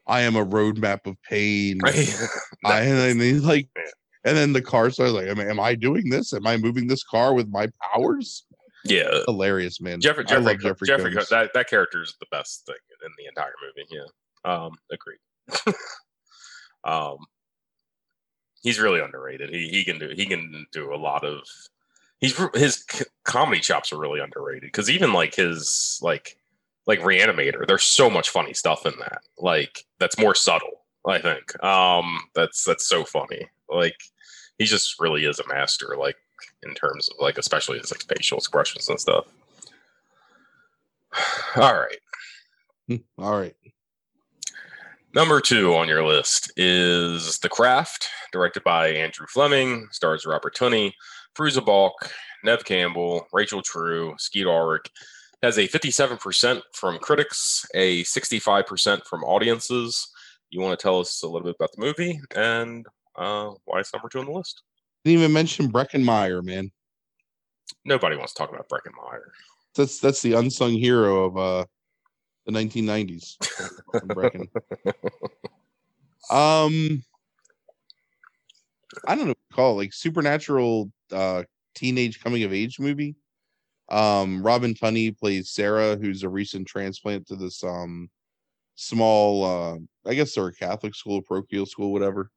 "I am a roadmap of pain." [laughs] I, and then like, and then the car starts like, am, am I doing this? Am I moving this car with my powers? yeah. Hilarious, man. Jeffrey Jeffrey Jeffrey, Jeffrey that that character is the best thing in the entire movie. Yeah. Um. Agreed. [laughs] um. He's really underrated. He he can do he can do a lot of. He's his c- comedy chops are really underrated because even like his like like Reanimator, there's so much funny stuff in that. Like that's more subtle. I think. Um. That's that's so funny. Like he just really is a master. Like in terms of like especially his like facial expressions and stuff. [sighs] All right. All right. Number two on your list is The Craft, directed by Andrew Fleming, stars Robert Tunney, Fairuza Balk, Neve Campbell, Rachel True, Skeet Ulrich. Has a 57% from critics, a 65% from audiences. You want to tell us a little bit about the movie and uh, why it's number two on the list? Didn't even mention Breckin Meyer, man. Nobody wants to talk about Breckin Meyer. That's that's the unsung hero of uh the 1990s. Breckin. [laughs] um, I don't know what to call it, like supernatural uh teenage coming of age movie. Um, Robin Tunney plays Sarah, who's a recent transplant to this um small uh I guess they're a Catholic school, parochial school, whatever.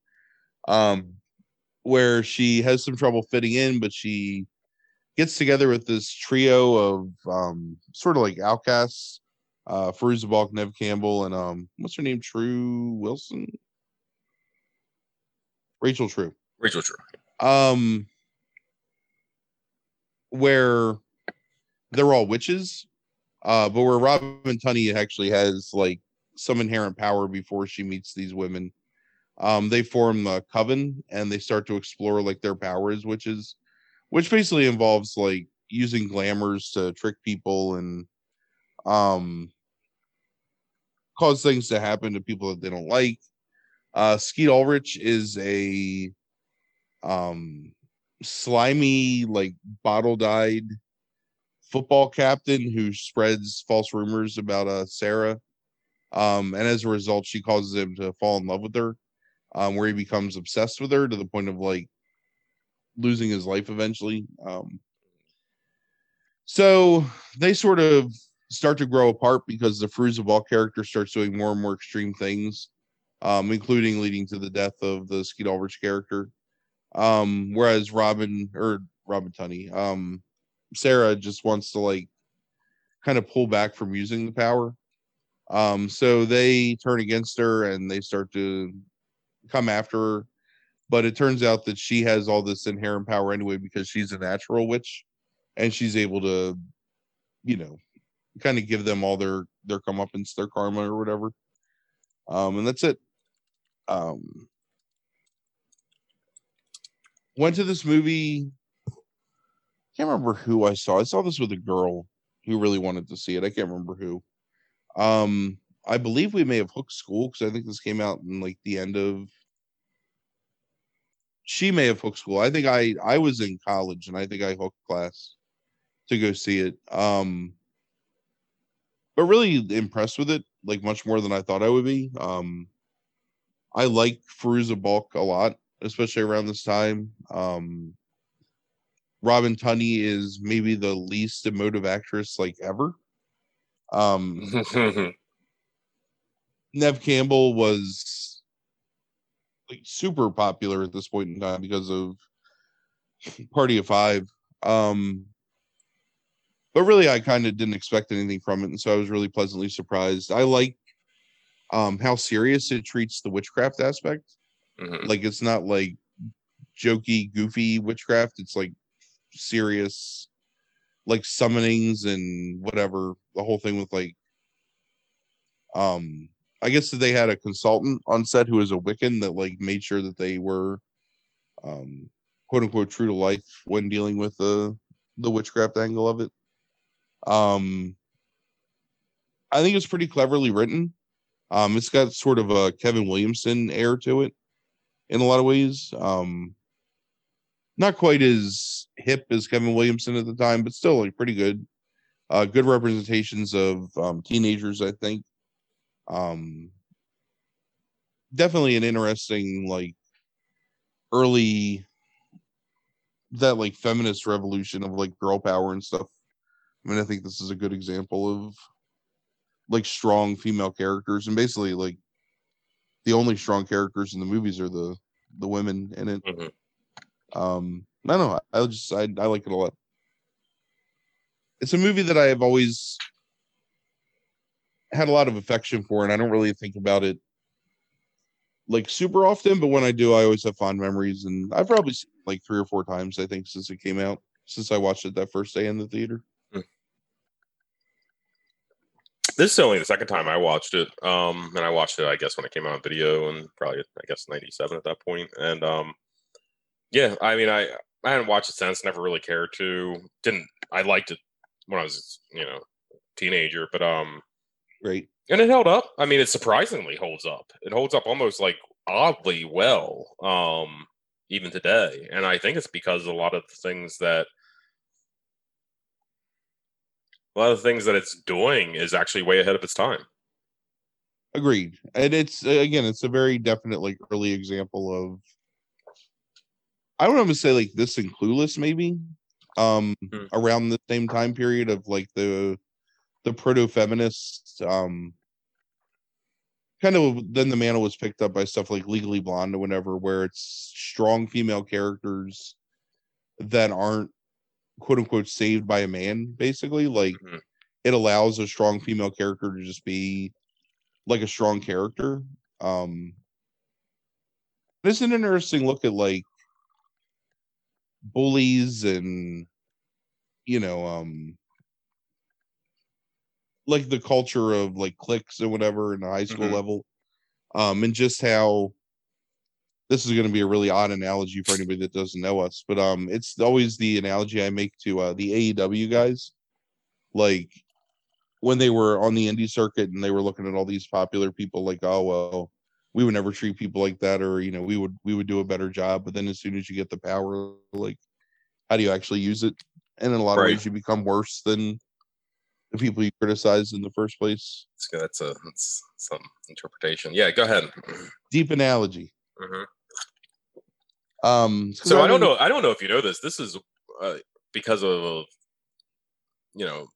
Um, where she has some trouble fitting in, but she gets together with this trio of um sort of like outcasts uh Fairuza Balk, Neve Campbell, and um what's her name? True Wilson? Rachel True. Rachel True. Um where they're all witches, uh, but where Robin Tunney actually has like some inherent power before she meets these women. Um, they form a coven and they start to explore like their powers, as witches, which basically involves like using glamours to trick people and um, cause things to happen to people that they don't like. Uh, Skeet Ulrich is a um, slimy, like bottle dyed football captain who spreads false rumors about uh, Sarah. Um, and as a result, she causes him to fall in love with her, um, where he becomes obsessed with her to the point of like losing his life eventually. Um, so they sort of start to grow apart because the Fairuza Balk character starts doing more and more extreme things, um, including leading to the death of the Skeet Ulrich character. Um, whereas Robin or Robin Tunney, um, Sarah just wants to like kind of pull back from using the power. Um, so they turn against her and they start to come after her. But it turns out that she has all this inherent power anyway because she's a natural witch and she's able to, you know, kind of give them all their their comeuppance, their karma or whatever. Um, and that's it. Um, went to this movie. Can't remember who I saw. I saw this with a girl who really wanted to see it. I can't remember who. Um, I believe we may have hooked school because I think this came out in like the end of. She may have hooked school. I think I I was in college and I think I hooked class to go see it. Um, but really impressed with it, like much more than I thought I would be. Um, I like Fairuza Balk a lot, especially around this time. Um, Robin Tunney is maybe the least emotive actress like ever. Um, [laughs] Neve Campbell was like super popular at this point in time because of Party of Five. Um, but really, I kind of didn't expect anything from it, and so I was really pleasantly surprised. I like um, how serious it treats the witchcraft aspect. Mhm. Like it's not like jokey, goofy witchcraft. It's like serious, like summonings and whatever. The whole thing with like, um, I guess that they had a consultant on set who was a Wiccan that like made sure that they were, um, quote unquote true to life when dealing with the the witchcraft angle of it. Um, I think it's pretty cleverly written. Um, it's got sort of a Kevin Williamson air to it in a lot of ways. Um, not quite as hip as Kevin Williamson at the time, but still like pretty good. Uh, good representations of um, teenagers, I think. Um, definitely an interesting like early that like feminist revolution of like girl power and stuff. I mean, I think this is a good example of like strong female characters and basically like the only strong characters in the movies are the the women in it. Mhm. Um, I don't know. I just I I like it a lot. It's a movie that I have always had a lot of affection for, and I don't really think about it like super often. But when I do, I always have fond memories, and I've probably seen like three or four times. I think since it came out, since I watched it that first day in the theater. This is only the second time I watched it. Um, and I watched it, I guess, when it came out on video, and probably, I guess, '97 at that point. And um, yeah, I mean, I I hadn't watched it since. Never really cared to. Didn't I liked it when I was, you know, teenager, but um, Great. and it held up. I mean, it surprisingly holds up. It holds up almost like oddly well, um, even today. And I think it's because a lot of the things that a lot of the things that it's doing is actually way ahead of its time. Agreed. And it's again, it's a very definite like early example of I want to say like this and clueless maybe. Um Hmm. around the same time period of like the the proto feminist um kind of then the mantle was picked up by stuff like legally blonde or whatever where it's strong female characters that aren't quote unquote saved by a man basically like Mhm. it allows a strong female character to just be like a strong character um it's an interesting look at like bullies and you know um like the culture of like cliques and whatever in the high school Mhm. level um and just how this is going to be a really odd analogy for anybody that doesn't know us but um it's always the analogy i make to uh the aew guys like when they were on the indie circuit and they were looking at all these popular people like oh well we would never treat people like that or you know we would we would do a better job but then as soon as you get the power like how do you actually use it and in a lot Right. of ways you become worse than the people you criticized in the first place That's, a that's some interpretation. Yeah, go ahead. deep analogy Mhm. um So I don't know. I don't know if you know this. This is uh, because of a, you know,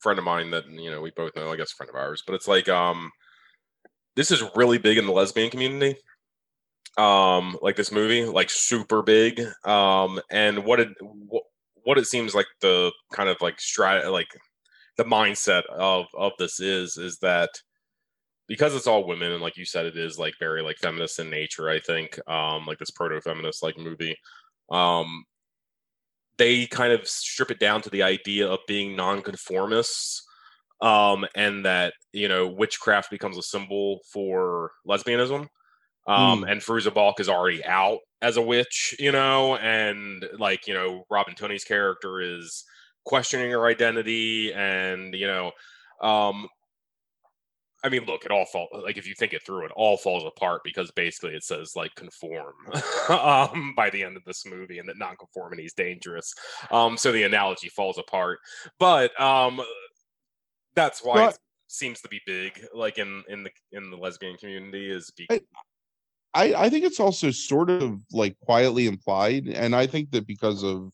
friend of mine that you know we both know. I guess a friend of ours, but it's like um, this is really big in the lesbian community. Um, like this movie, like super big. Um, and what it what, it seems like the kind of like strat like the mindset of of this is is that because it's all women and like you said it is like very like feminist in nature i think um like this proto-feminist like movie um they kind of strip it down to the idea of being nonconformists um and that you know witchcraft becomes a symbol for lesbianism. Um and Fairuza Balk is already out as a witch you know and like you know Robin Tunney's character is questioning her identity and you know um I mean, look, it all fall like if you think it through, it all falls apart because basically it says like conform [laughs] um, by the end of this movie, and that nonconformity is dangerous. Um, so the analogy falls apart, but um, that's why Well, it seems to be big, like in in the in the lesbian community, is be- I- I, think it's also sort of like quietly implied, and I think that because of,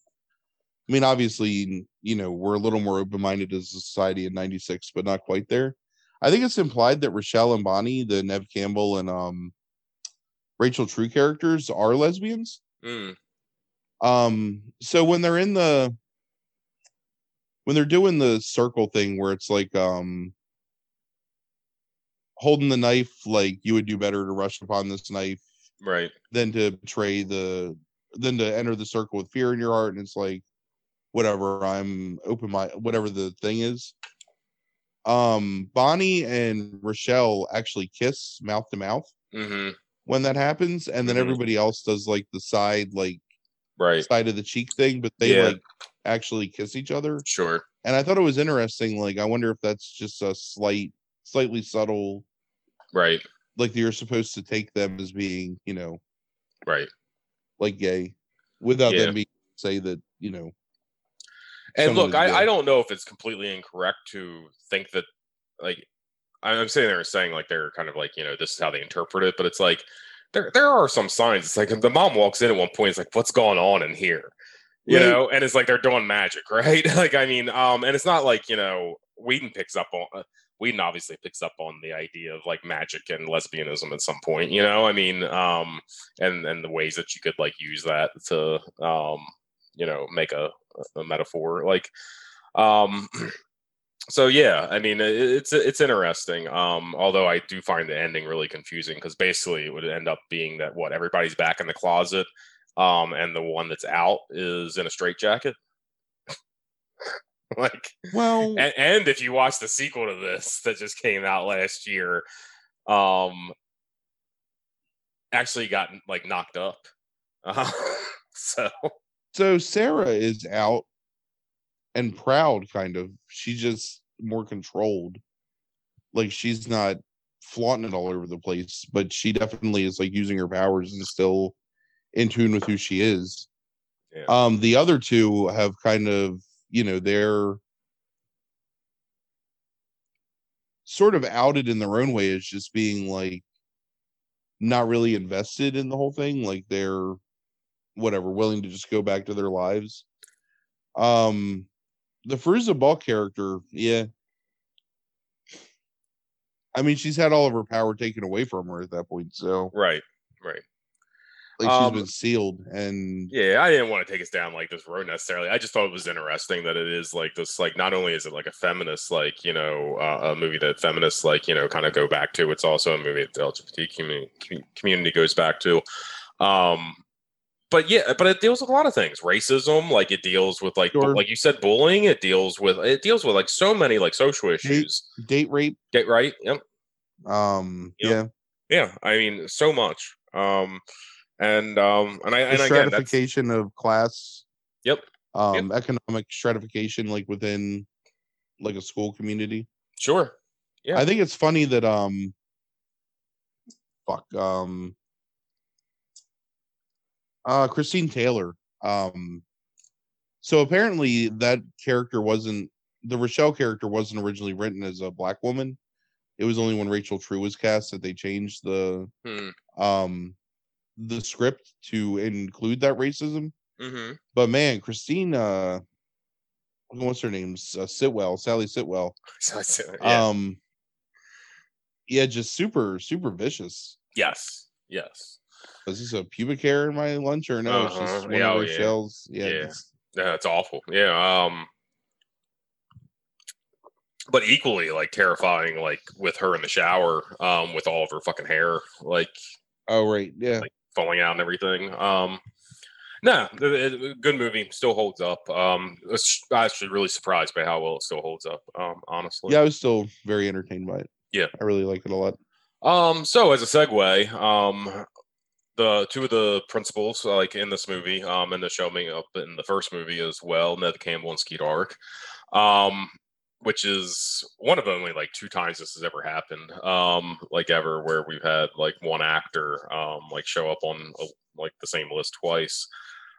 I mean, obviously, you know, we're a little more open-minded as a society in '96, but not quite there. I think it's implied that Rochelle and Bonnie, the Neve Campbell and um, Rachel True characters, are lesbians. Mm, Um, so when they're in the, when they're doing the circle thing where it's like um, holding the knife, like you would do better to rush upon this knife right, than to betray the than to enter the circle with fear in your heart. And it's like whatever i'm open my whatever the thing is. Um bonnie and rochelle actually kiss mouth to mouth hmm when that happens. And then Mhm. everybody else does like the side like right, side of the cheek thing but they Yeah. like actually kiss each other sure, and i thought it was interesting like i wonder if that's just a slight slightly subtle right, like you're supposed to take them as being you know right. like gay without Yeah. them being say that you know And look, I. I don't know if it's completely incorrect to think that, like, I'm sitting there saying like they're kind of like you know this is how they interpret it, but it's like there there are some signs. It's like the mom walks in at one point. It's like what's going on in here, you Right. know? And it's like they're doing magic, [laughs] right? like I mean, um, and it's not like you know Whedon picks up on. Uh, Whedon obviously picks up on the idea of like magic and lesbianism at some point, you know. I mean, um, and and the ways that you could like use that to, um, you know, make a, a metaphor like um [clears throat] so yeah i mean it's it's interesting um although i do find the ending really confusing because basically it would end up being that what everybody's back in the closet um and the one that's out is in a straitjacket. [laughs] Like well and, and if you watch the sequel to this that just came out last year um actually got like knocked up. Uh, [laughs] so. So sarah is out and proud kind of. She's just more controlled. Like she's not flaunting it all over the place but she definitely is like using her powers and still in tune with who she is. Yeah. um the other two have kind of you know they're sort of outed in their own way as just being like not really invested in the whole thing like they're whatever willing to just go back to their lives. Um the Fairuza Balk character yeah. I mean she's had all of her power taken away from her at that point so right right like Um, she's been sealed and Yeah, I didn't want to take us down like this road necessarily. I just thought it was interesting that it is like this. Like, not only is it like a feminist, like you know, uh, a movie that feminists like you know kind of go back to. It's also a movie that the LGBT community community goes back to. Um, but yeah, but it deals with a lot of things. Racism, like it deals with like Sure. like you said, bullying. It deals with it deals with like so many like social issues. date rape Get right? Yep. um Yep. yeah Yeah. I mean, so much. Um, and um, and I and again, stratification of class yep. um economic stratification like within like a school community. Sure. Yeah. I think it's funny that um fuck um uh Christine Taylor. Um so apparently that character wasn't the Rochelle character wasn't originally written as a black woman. It was only when Rachel True was cast that they changed the Hmm. um the script to include that racism. Mm-hmm. But man, Christine uh what's her name? Uh, Sitwell, [laughs] Sally Sitwell. Yeah. Um yeah, just super, super vicious. yes. Yes. Is this a pubic hair in my lunch or no? Uh-huh. just one Yeah, of oh, those yeah. shells. Yeah. Yeah. it's- Yeah, it's awful. Yeah. Um but equally like terrifying like with her in the shower um with all of her fucking hair like Oh right. Yeah. Falling out and everything. Um no, good movie, still holds up. Um it's actually really surprised by how well it still holds up, um, honestly. Yeah, I was still very entertained by it. Yeah. I really liked it a lot. Um, so as a segue, um, the two of the principals, like in this movie, um, and the showing up in the first movie as well, Neve Campbell and Skeet Ulrich, um, which is one of only like two times this has ever happened, um, like ever where we've had like one actor, um, like show up on uh, like the same list twice.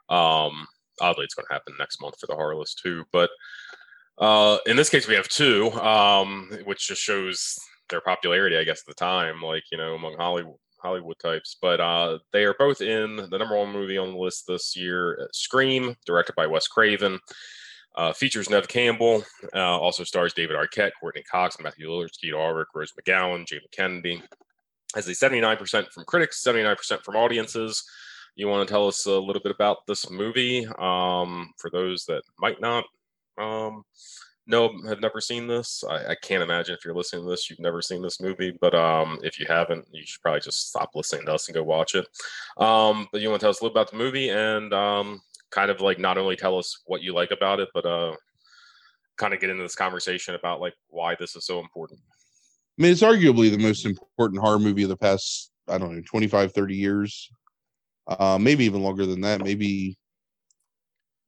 Um, oddly, it's going to happen next month for the horror list too, but uh, in this case, we have two, um, which just shows their popularity, I guess, at the time, like you know, among Hollywood Hollywood types. But uh, they are both in the number one movie on the list this year, uh, Scream, directed by Wes Craven. Uh, features Neve Campbell, uh, also stars David Arquette, Courteney Cox, Matthew Lillard, Skeet Ulrich, Rose McGowan, Jamie Kennedy. Has a 79% from critics, 79% from audiences. You want to tell us a little bit about this movie um, for those that might not um, know, have never seen this. I, I can't imagine if you're listening to this, you've never seen this movie. But um, if you haven't, you should probably just stop listening to us and go watch it. Um, but you want to tell us a little about the movie and um, kind of like not only tell us what you like about it, but uh, kind of get into this conversation about like why this is so important. I mean, it's arguably the most important horror movie of the past, I don't know, 25, 30 years. Uh, maybe even longer than that. Maybe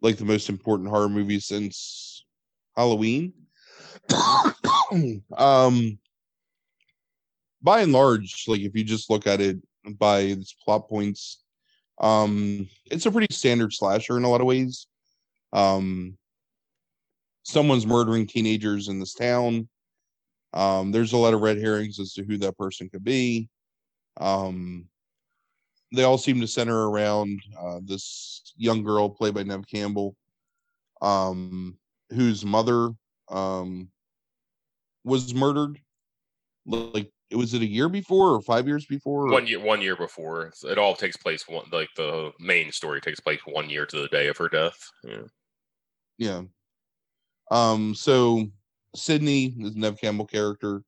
like the most important horror movie since Halloween. [coughs] um, by and large, like if you just look at it by its plot points, um, it's a pretty standard slasher in a lot of ways. Um, someone's murdering teenagers in this town. Um, there's a lot of red herrings as to who that person could be. Um, they all seem to center around uh, this young girl played by Neve Campbell, um, whose mother um, was murdered. Like, it was it a year before or five years before? or- One year, one year before it all takes place. One like the main story takes place one year to the day of her death. Yeah. Yeah. Um, so Sidney is Neve Campbell character,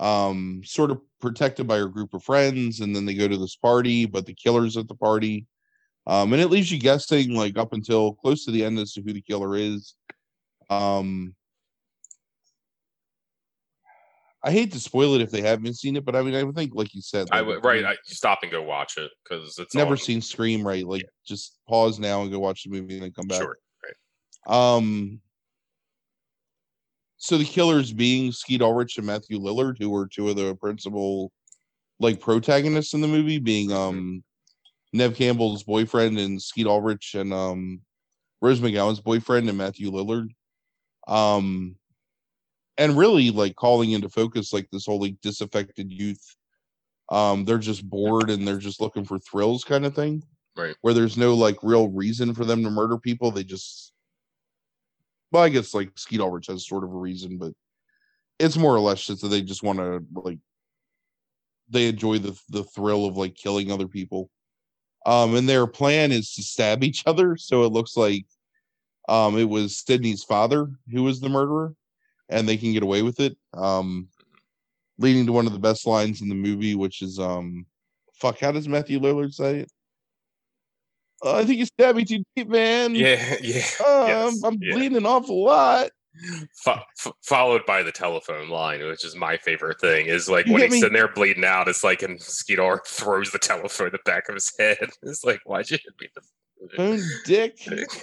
um, sort of protected by her group of friends, and then they go to this party, but the killer's at the party. Um, and it leaves you guessing like up until close to the end as to who the killer is. Um I hate to spoil it if they haven't seen it, but I mean I would think like you said, I would right. I stop and go watch it because it's never on- seen Scream, right? Like just pause now and go watch the movie and then come back. Sure. Um. So the killers being Skeet Ulrich and Matthew Lillard, who were two of the principal, like protagonists in the movie, being um, Neve Campbell's boyfriend and Skeet Ulrich and um, Rose McGowan's boyfriend and Matthew Lillard. Um, and really like calling into focus like this whole like disaffected youth. Um, they're just bored and they're just looking for thrills, kind of thing. Right. Where there's no like real reason for them to murder people. They just well, I guess like Skeet Ulrich has sort of a reason, but it's more or less just that they just want to like they enjoy the the thrill of like killing other people. Um, and their plan is to stab each other, so it looks like um it was Sidney's father who was the murderer, and they can get away with it. Um, leading to one of the best lines in the movie, which is um, fuck, how does Matthew Lillard say it? "Uh, I think you stabbed me too deep, man. Yeah, [laughs] yeah. Um, yes, I'm yeah. bleeding an awful lot. F- followed by the telephone line, which is my favorite thing. Is like You when he's me- sitting there bleeding out. It's like and Skeeter throws the telephone in the back of his head. [laughs] It's like why'd you hit me? Own [laughs] dick. Fucking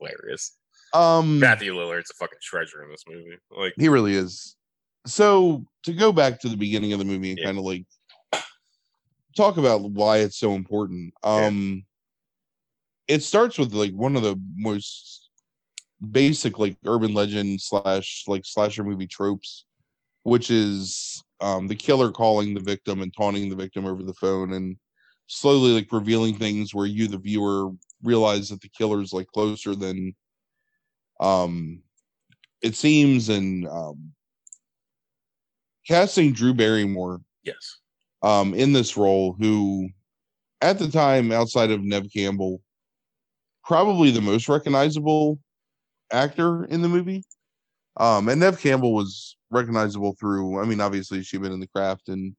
hilarious. Um, Matthew Lillard's a fucking treasure in this movie. Like, he really is. So to go back to the beginning of the movie and Yeah. kind of like talk about why it's so important. Um, it starts with like one of the most basic like urban legend slash like slasher movie tropes, which is um the killer calling the victim and taunting the victim over the phone and slowly like revealing things where you the viewer realize that the killer's like closer than um it seems and um casting Drew Barrymore yes, um in this role who at the time outside of Neve Campbell probably the most recognizable actor in the movie um and Neve Campbell was recognizable through I mean obviously she'd been in the craft and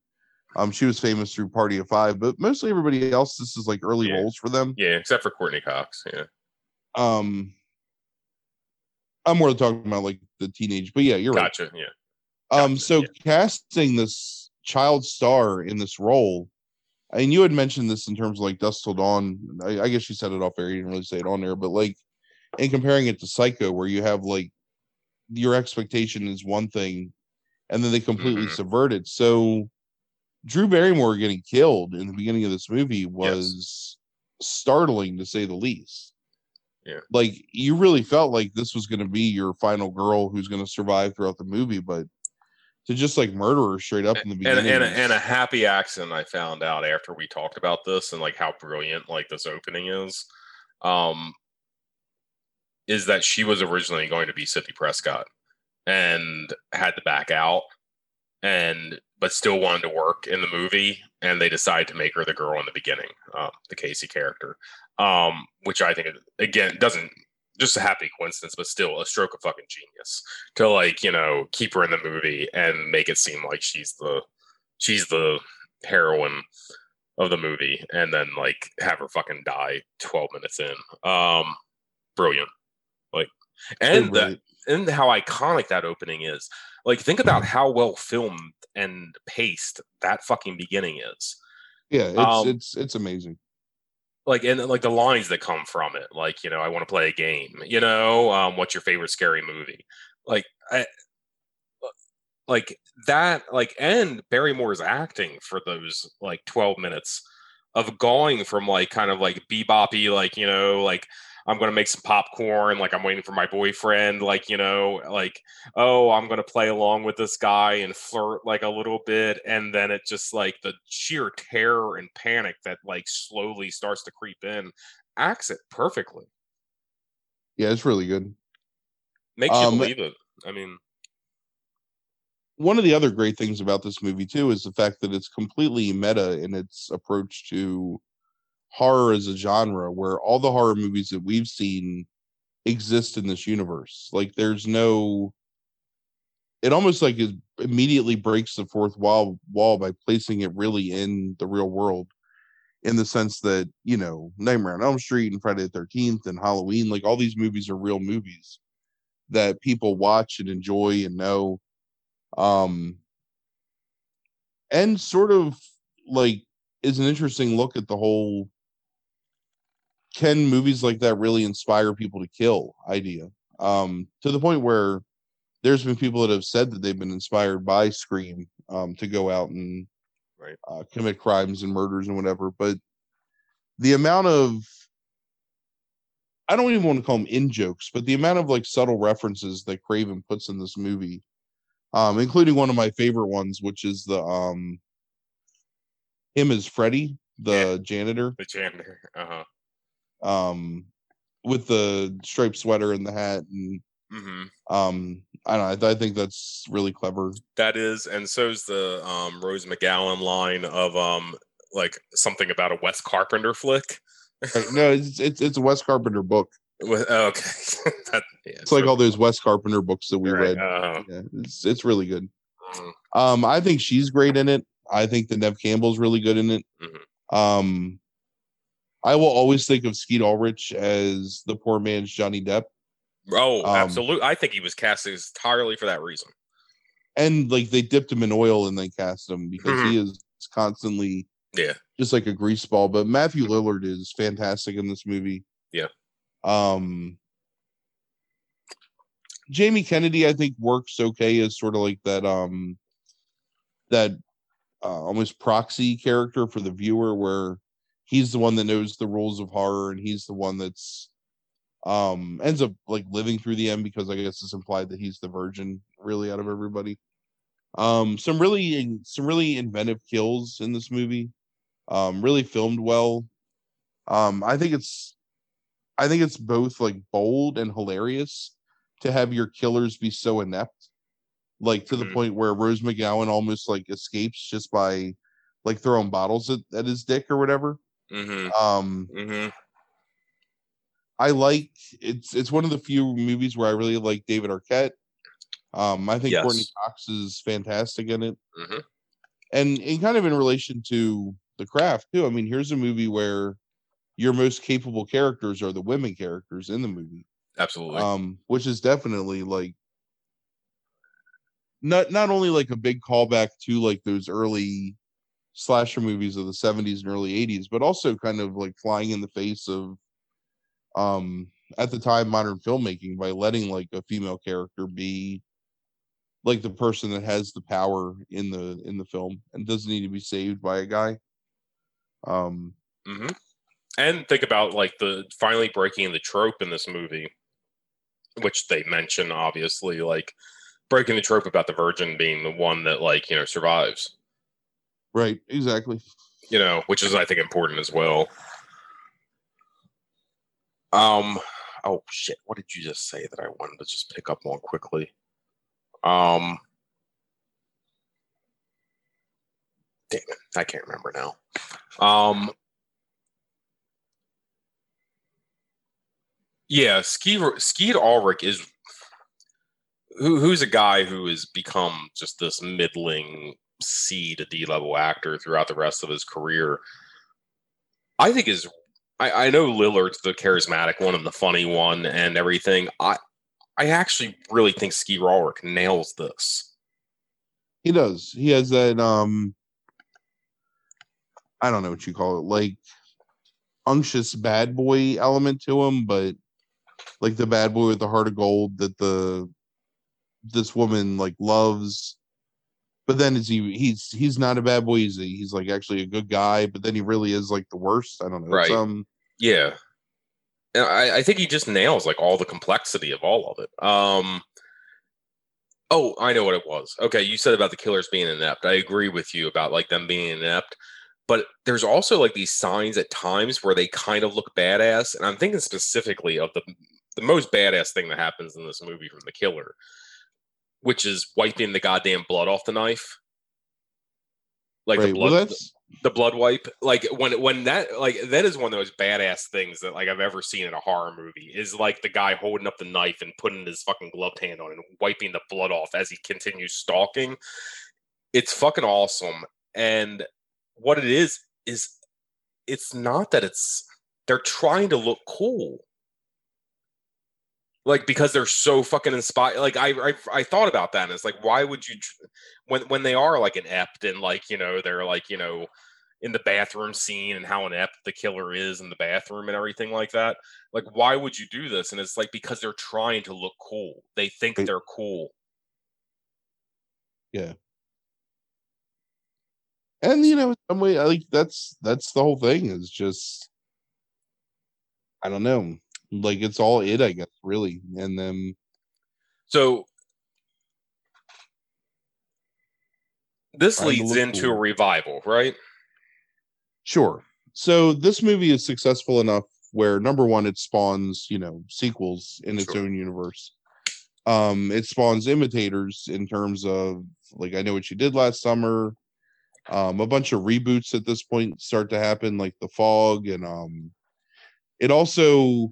um she was famous through Party of 5 but mostly everybody else this is like early Yeah. roles for them yeah, except for Courteney Cox. Yeah, um I'm more talking about like the teenage but yeah you're right gotcha. Yeah, Um, so yeah. casting this child star in this role, and you had mentioned this in terms of like Dusk Till Dawn. I, I guess you said it off air. You didn't really say it on there, but like in comparing it to Psycho, where you have like your expectation is one thing, and then they completely Mhm. subvert it. So Drew Barrymore getting killed in the beginning of this movie was startling to say the least. Yeah. Like you really felt like this was going to be your final girl who's going to survive throughout the movie, but to just like murder her straight up in the and beginning. and a, and a happy accident I found out after we talked about this and like how brilliant like this opening is, um, is that she was originally going to be Sidney Prescott and had to back out and but still wanted to work in the movie and they decided to make her the girl in the beginning um, the casey character um, which i think again doesn't just a happy coincidence but still a stroke of fucking genius to like you know keep her in the movie and make it seem like she's the she's the heroine of the movie and then like have her fucking die 12 minutes in um brilliant like and the, and how iconic that opening is. Like, think about how well filmed and paced that fucking beginning is. yeah, it's um, it's it's amazing. Like, and like the lines that come from it, like, you know, I want to play a game, you know, um, what's your favorite scary movie? Like, I, like that, like, and Barrymore's acting for those like 12 minutes of going from like kind of like beboppy, like, you know, like, I'm gonna make some popcorn, like I'm waiting for my boyfriend, like you know, like oh, I'm gonna play along with this guy and flirt like a little bit, and then it just like the sheer terror and panic that like slowly starts to creep in, acts it perfectly, Yeah, it's really good. makes Um, you believe it. I mean, One of the other great things about this movie too is the fact that it's completely meta in its approach to horror as a genre, where all the horror movies that we've seen exist in this universe. Like, there's no. It almost like it immediately breaks the fourth wall wall by placing it really in the real world, in the sense that you know Nightmare on Elm Street and Friday the Thirteenth and Halloween, like all these movies are real movies that people watch and enjoy and know um and sort of like is an interesting look at the whole can movies like that really inspire people to kill idea um to the point where there's been people that have said that they've been inspired by scream um to go out and Right. uh, commit crimes and murders and whatever but the amount of I don't even want to call them in jokes, but the amount of like subtle references that Craven puts in this movie, um, including one of my favorite ones, which is the um him as Freddy, the Yeah. janitor, the janitor, uh huh. Um, with the striped sweater and the hat, and hmm um, I don't know. I, I think that's really clever. That is, and so is the um, Rose McGowan line of um, like something about a Wes Carpenter flick. No, it's, it's it's a Wes Carpenter book. With, oh, okay, [laughs] that, yeah, It's like all those Wes Carpenter books that we right, read. uh-huh. Yeah, it's it's really good. Mhm. Um, I think she's great in it. I think that Neve Campbell's really good in it. Mhm. Um, I will always think of Skeet Ulrich as the poor man's Johnny Depp, Oh, Um, absolutely. I think he was cast entirely for that reason. and like they dipped him in oil and they cast him because he is constantly Yeah. just like a grease ball. But Matthew Lillard is fantastic in this movie. Yeah. Um, Jamie Kennedy, I think, works okay as sort of like that um that uh, almost proxy character for the viewer, where he's the one that knows the rules of horror and he's the one that's um ends up like living through the end because I guess it's implied that he's the virgin really out of everybody. Um, some really some really inventive kills in this movie. Um, really filmed well. Um, I think it's I think it's both like bold and hilarious to have your killers be so inept, like to the Mhm. point where Rose McGowan almost like escapes just by like throwing bottles at, at his dick or whatever. Mm-hmm. Um, Mm-hmm. I like it's it's one of the few movies where I really like David Arquette. Um, I think Courteney Cox is fantastic in it, Mhm. and and kind of in relation to the craft too. I mean, here's a movie where your most capable characters are the women characters in the movie, Absolutely. um, which is definitely like not not only like a big callback to like those early slasher movies of the 70s and early 80s but also kind of like flying in the face of um at the time modern filmmaking by letting like a female character be like the person that has the power in the in the film and doesn't need to be saved by a guy um hmm And think about like the finally breaking the trope in this movie, which they mention obviously, like breaking the trope about the virgin being the one that like you know survives. Right exactly You know, which is I think important as well. Um. Oh shit! What did you just say that I wanted to just pick up on quickly? Um. Damn it! I can't remember now. Um. Yeah, Skeet Ulrich is who who's a guy who has become just this middling C to D level actor throughout the rest of his career. I think is I, I know Lillard's the charismatic one and the funny one and everything. I I actually really think Skeet Ulrich nails this. he does he has that um i don't know what you call it like unctuous bad boy element to him but like the bad boy with the heart of gold that the this woman like loves but then is he he's he's not a bad boy he's he's like actually a good guy but then he really is like the worst i don't know Right. um Yeah. And I, I think he just nails like all the complexity of all of it. Um Oh, I know what it was. Okay, you said about the killers being inept. I agree with you about like them being inept. But there's also like these signs at times where they kind of look badass. And I'm thinking specifically of the the most badass thing that happens in this movie from the killer, which is wiping the goddamn blood off the knife. Like the blood well that's the blood wipe. Like when when that like that is one of those badass things that like i've ever seen in a horror movie is like the guy holding up the knife and putting his fucking gloved hand on and wiping the blood off as he continues stalking. It's fucking awesome. And what it is is it's not that it's they're trying to look cool like because they're so fucking inspired like I, I i thought about that and it's like why would you when when they are like an inept and like you know they're like you know in the bathroom scene and how inept the killer is in the bathroom and everything like that like why would you do this and it's like because they're trying to look cool they think Right. they're cool Yeah. and you know some way I like that's that's the whole thing is just i don't know like it's all it i guess really and then so this leads into a revival right Sure. So this movie is successful enough where number one, it spawns, you know, sequels in its Sure. own universe. Um, it spawns imitators in terms of like I know what you did last summer. Um, a bunch of reboots at this point start to happen, like the fog, and um it also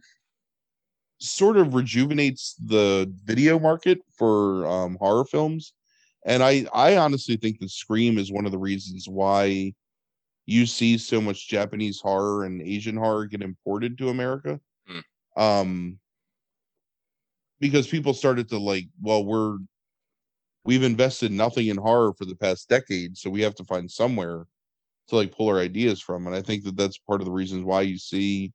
sort of rejuvenates the video market for um horror films. And I I honestly think that Scream is one of the reasons why you see so much Japanese horror and Asian horror get imported to America. Hmm. Um because people started to like, well, we're we've invested nothing in horror for the past decade, so we have to find somewhere to like pull our ideas from. And I think that that's part of the reasons why you see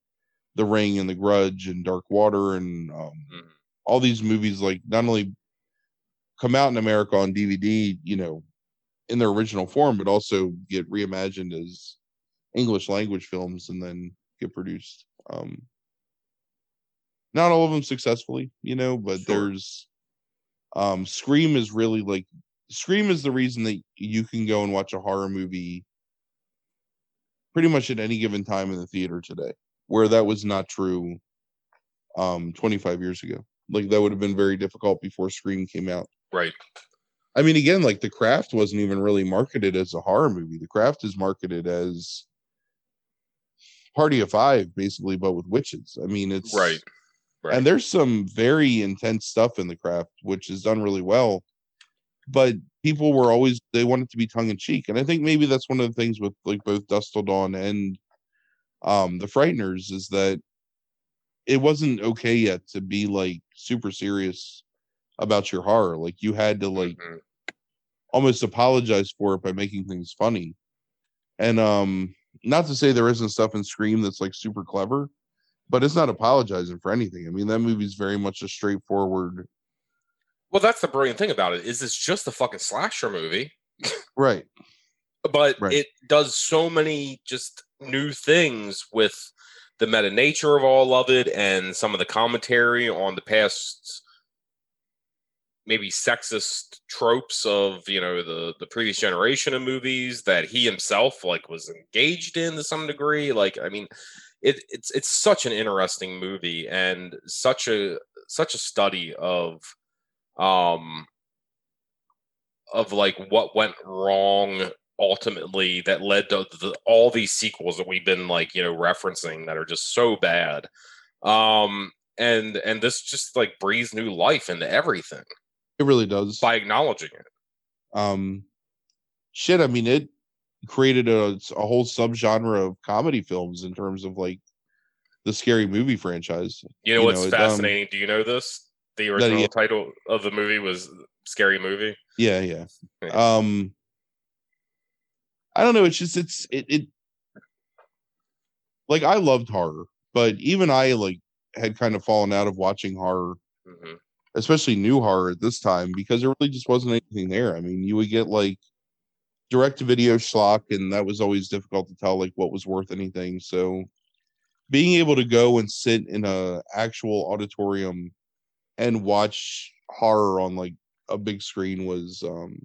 The Ring and The Grudge and Dark Water and um, Mhm. all these movies like not only come out in America on DVD, you know, in their original form, but also get reimagined as English language films and then get produced. Um, not all of them successfully, you know, but Sure. there's um Scream is really like Scream is the reason that you can go and watch a horror movie pretty much at any given time in the theater today, where that was not true um 25 years ago. Like that would have been very difficult before Scream came out. Right. I mean, again, like The Craft wasn't even really marketed as a horror movie. The Craft is marketed as Party of Five, basically, but with witches. I mean, it's Right. Right. and there's some very intense stuff in The Craft, which is done really well. But people were always they wanted to be tongue in cheek, and I think maybe that's one of the things with like both Dusk Till Dawn and um The Frighteners is that it wasn't okay yet to be like super serious about your horror. Like you had to like Mhm. almost apologize for it by making things funny. And um not to say there isn't stuff in Scream that's like super clever, but it's not apologizing for anything. I mean, that movie's very much a straightforward Well, that's the brilliant thing about it is it's just a fucking slasher movie, right. [laughs] but Right. it does so many just new things with the meta nature of all of it and some of the commentary on the past maybe sexist tropes of you know the the previous generation of movies that he himself like was engaged in to some degree. Like i mean it, it's it's such an interesting movie and such a such a study of um of like what went wrong ultimately that led to the, all these sequels that we've been like you know referencing that are just so bad um and and this just like breathes new life into everything It really does. by acknowledging it Um shit, I mean it created a, a whole subgenre of comedy films in terms of like the scary movie franchise. you know You what's know, it, um, fascinating do you know this the he- original title of the movie was scary movie Yeah, yeah. Yeah. Um I don't know, it's just it's it it like I loved horror, but even I like had kind of fallen out of watching horror, Mhm. especially new horror at this time because there really just wasn't anything there. I mean, you would get like direct to video schlock and that was always difficult to tell like what was worth anything. So being able to go and sit in a actual auditorium and watch horror on like a big screen was um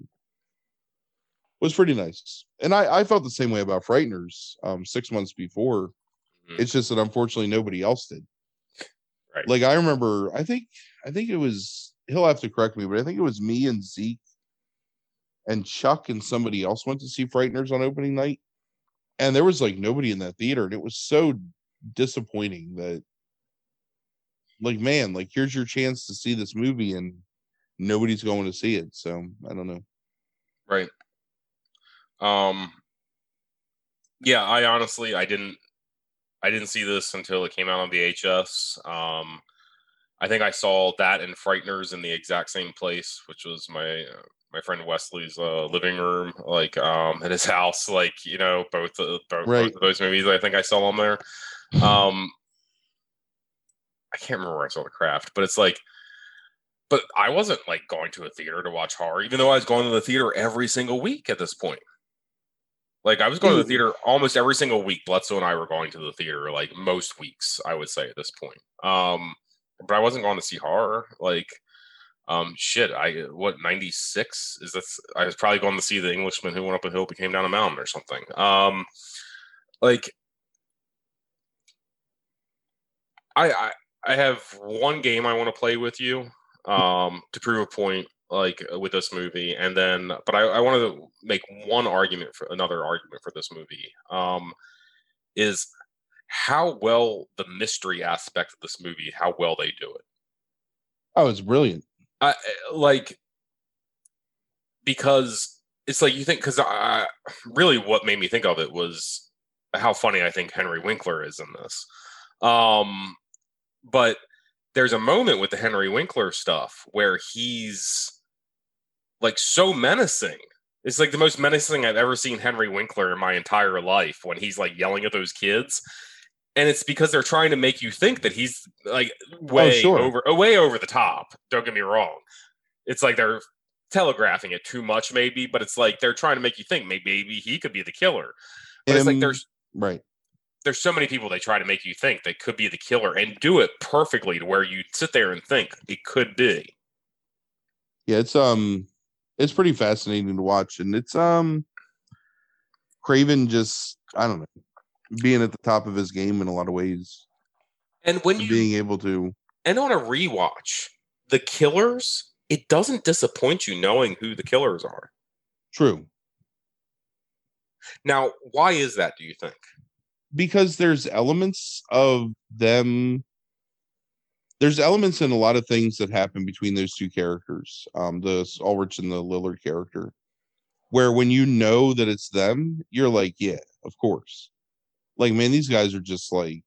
was pretty nice. And I I felt the same way about Frighteners um 6 months before. Mhm. It's just that unfortunately nobody else did. Right. Like I remember I think I think it was he'll have to correct me, but I think it was me and Zeke and Chuck and somebody else went to see Frighteners on opening night. And there was like nobody in that theater and it was so disappointing that like man, like here's your chance to see this movie and nobody's going to see it. So I don't know. right um yeah i honestly i didn't i didn't see this until it came out on vhs um i think i saw that and frighteners in the exact same place which was my uh, my friend wesley's uh, living room like um at his [laughs] house like you know both uh, both, Right. both of those movies i think i saw them there. Um i can't remember where i saw the craft but it's like but i wasn't like going to a theater to watch horror even though i was going to the theater every single week at this point like I was going to the Mm. theater almost every single week. Bledsoe and I were going to the theater like most weeks, I would say at this point. Um, but I wasn't going to see horror. Like, um, shit, I what ninety six is this? I was probably going to see the Englishman who went up a hill, became down a mountain, or something. Um, like, I I, I have one game I want to play with you, um, to prove a point like uh, with this movie and then but I, I wanted to make one argument for another argument for this movie um is how well the mystery aspect of this movie how well they do it Oh, it's brilliant. I like because it's like you think because I really what made me think of it was how funny I think Henry Winkler is in this. Um, but there's a moment with the Henry Winkler stuff where he's like so menacing. It's like the most menacing I've ever seen Henry Winkler in my entire life when he's like yelling at those kids. and it's because they're trying to make you think that he's like way sure. over way over the top. Don't get me wrong. It's like they're telegraphing it too much, maybe, but it's like they're trying to make you think maybe, maybe he could be the killer. But it's like there's right. there's so many people they try to make you think they could be the killer and do it perfectly to where you sit there and think it could be. Yeah, it's um it's pretty fascinating to watch and it's um Craven just I don't know being at the top of his game in a lot of ways And when you being able to and on a rewatch, the killers, it doesn't disappoint you knowing who the killers are. true Now, why is that, do you think? because there's elements of them there's elements in a lot of things that happen between those two characters um the Ulrich and the Lillard character where when you know that it's them you're like yeah of course. Like man these guys are just like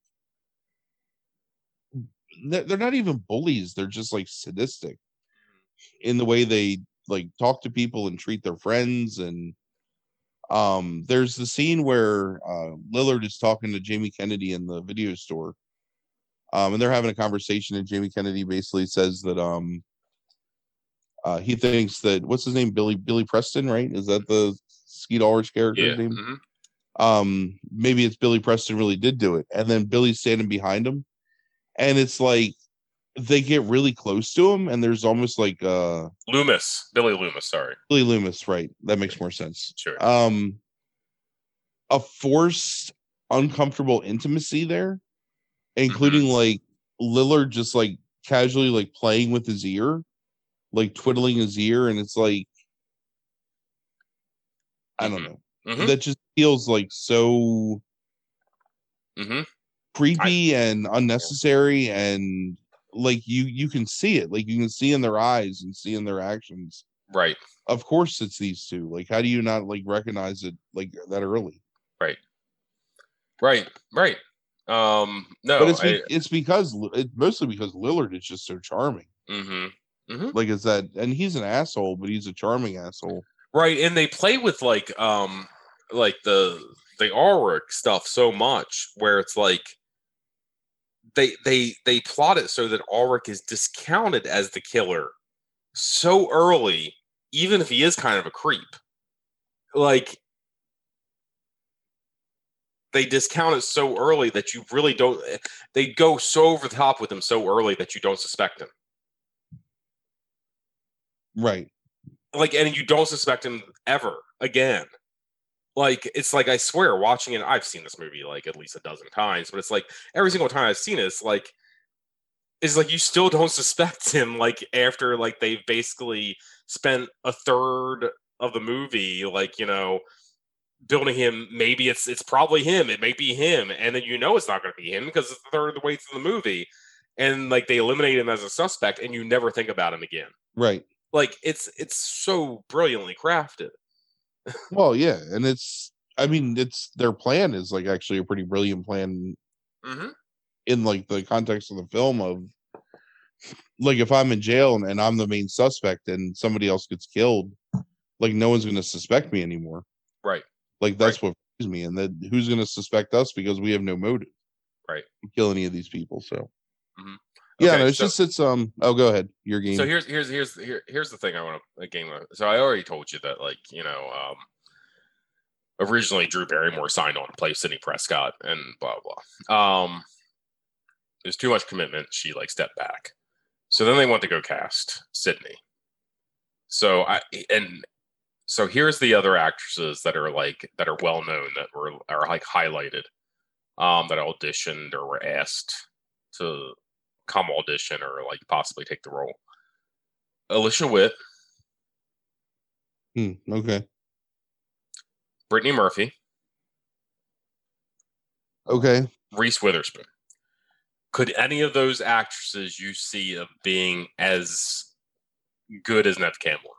they're not even bullies they're just like sadistic in the way they like talk to people and treat their friends and um there's the scene where uh Lillard is talking to Jamie Kennedy in the video store um and they're having a conversation and Jamie Kennedy basically says that um uh he thinks that what's his name? Billy Billy Preston right? Is that the Skeet Ulrich character's name? mhm. um maybe it's Billy Preston really did do it. And then Billy's standing behind him and it's like they get really close to him and there's almost like uh Loomis, Billy Loomis, sorry. Billy Loomis right. That makes more sense. Sure. um a forced uncomfortable intimacy there including like Lillard just like casually like playing with his ear like twiddling his ear and it's like I don't Mhm. know Mhm. that just feels like so hmm creepy and unnecessary and like you you can see it like you can see in their eyes and see in their actions Right. of course it's these two like how do you not like recognize it like that early Right. Right. Right. Um, no, but it's I, it's because it, mostly because Lillard is just so charming hmm like is that and he's an asshole but he's a charming asshole right. And they play with like, um, like the, the Ulrich stuff so much where it's like, they, they, they plot it so that Ulrich is discounted as the killer so early, even if he is kind of a creep. Like, they discount it so early that you really don't eh, they go so over the top with him so early that you don't suspect him right. Like and you don't suspect him ever again. Like it's like i swear watching it i've seen this movie like at least a dozen times but it's like every single time i've seen it it's like it's like you still don't [laughs] suspect him like after like they've basically spent a third of the movie like you know building him maybe it's it's probably him it may be him and then you know it's not going to be him because it's the third of the way through the movie and like they eliminate him as a suspect and you never think about him again right like it's it's so brilliantly crafted [laughs] well yeah and it's i mean it's their plan is like actually a pretty brilliant plan mm-hmm. in like the context of the film of like if I'm in jail and, and I'm the main suspect and somebody else gets killed, like no one's gonna suspect me anymore. Right. Like that's what frees me. And then who's gonna suspect us because we have no motive. Right. To kill any of these people. So Mhm. yeah, no, it's so- just it's um oh go ahead. Your game. so here's here's here's here, here's the thing i want to game so i already told you that like you know um originally drew barrymore signed on to play sidney prescott and blah blah um there's too much commitment she like stepped back so then they want to go cast sidney so i and so here's the other actresses that are like that are well known that were are like highlighted um that auditioned or were asked to come audition or like possibly take the role. Alicia witt. Hmm, okay. brittany murphy. Okay. reese witherspoon. Could any of those actresses you see of being as good as neve campbell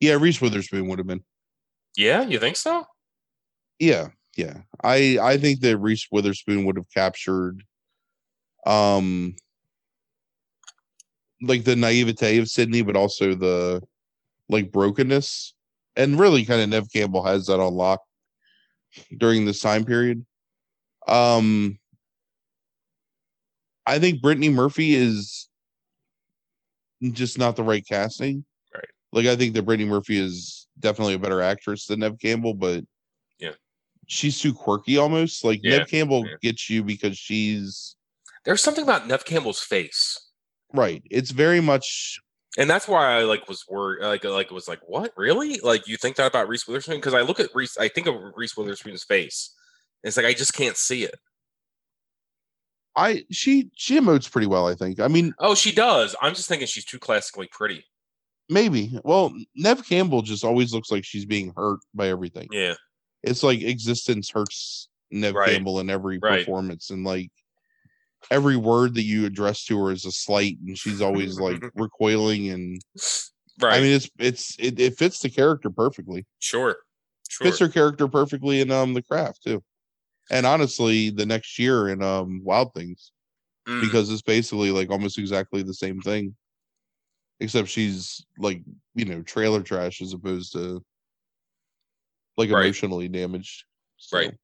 Yeah, Reese Witherspoon would have been. yeah you think so Yeah, yeah. I I think that Reese Witherspoon would have captured um like the naivete of Sidney, but also the like brokenness. And really kind of Neve Campbell has that on lock during this time period. Um I think Brittany Murphy is just not the right casting. Like I think that Brittany Murphy is definitely a better actress than Neve Campbell, but Yeah. she's too quirky almost. Like Yeah, Neve Campbell yeah. gets you because she's There's something about Neve Campbell's face. right. It's very much And that's why I like was worried, like like was like, what really? Like you think that about Reese Witherspoon? Because I look at Reese, I think of Reese Witherspoon's face. and It's like I just can't see it. I she she emotes pretty well, I think. I mean, Oh, she does. I'm just thinking she's too classically pretty. Maybe. Well, Neve Campbell just always looks like she's being hurt by everything. Yeah, It's like existence hurts Neve Right. Campbell in every Right. performance and like every word that you address to her is a slight and she's always like [laughs] recoiling and right. I mean it's it's it, it fits the character perfectly. sure, sure. Fits her character perfectly in um the craft too. And honestly, the next year in um Wild Things, Mm, because it's basically like almost exactly the same thing. Except she's like, you know, trailer trash as opposed to like Right. emotionally damaged. So, Right.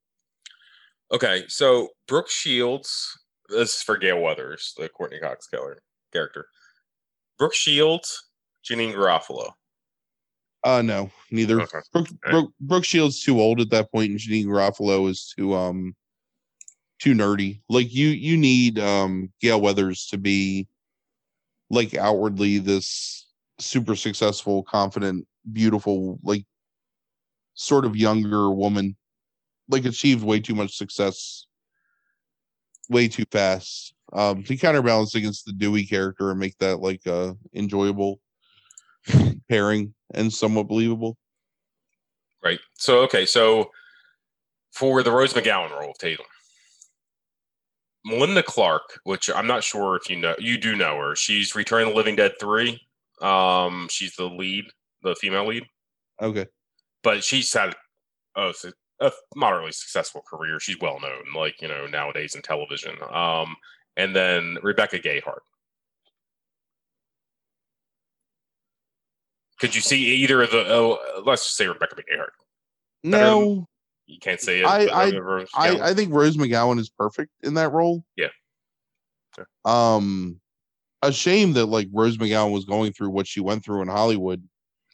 okay, so Brooke Shields. This is for Gale Weathers, the Courteney Cox killer character. Brooke Shields, Janeane Garofalo. Uh no, neither. Okay. Brooke, Brooke, Brooke Shields too old at that point, and Janeane Garofalo is too um too nerdy. Like you you need um Gale Weathers to be like outwardly this super successful, confident, beautiful, like sort of younger woman. Like achieved way too much success way too fast. Um to counterbalance against the Dewey character and make that like uh enjoyable [laughs] pairing and somewhat believable. Right. So okay, so for the Rose McGowan role of Tatum, Melinda Clarke, which I'm not sure if you know, you do know her. She's Return of the Living Dead three. Um, she's the lead, the female lead, Okay. but she's had a, a moderately successful career. She's well known, like you know nowadays in television. Um, and then Rebecca Gayheart. Could you see either of the? Oh, let's just say Rebecca Gayheart. Better No, You can't say it. I- I- I, I think Rose McGowan is perfect in that role. Yeah. Sure. Um, a shame that like Rose McGowan was going through what she went through in Hollywood,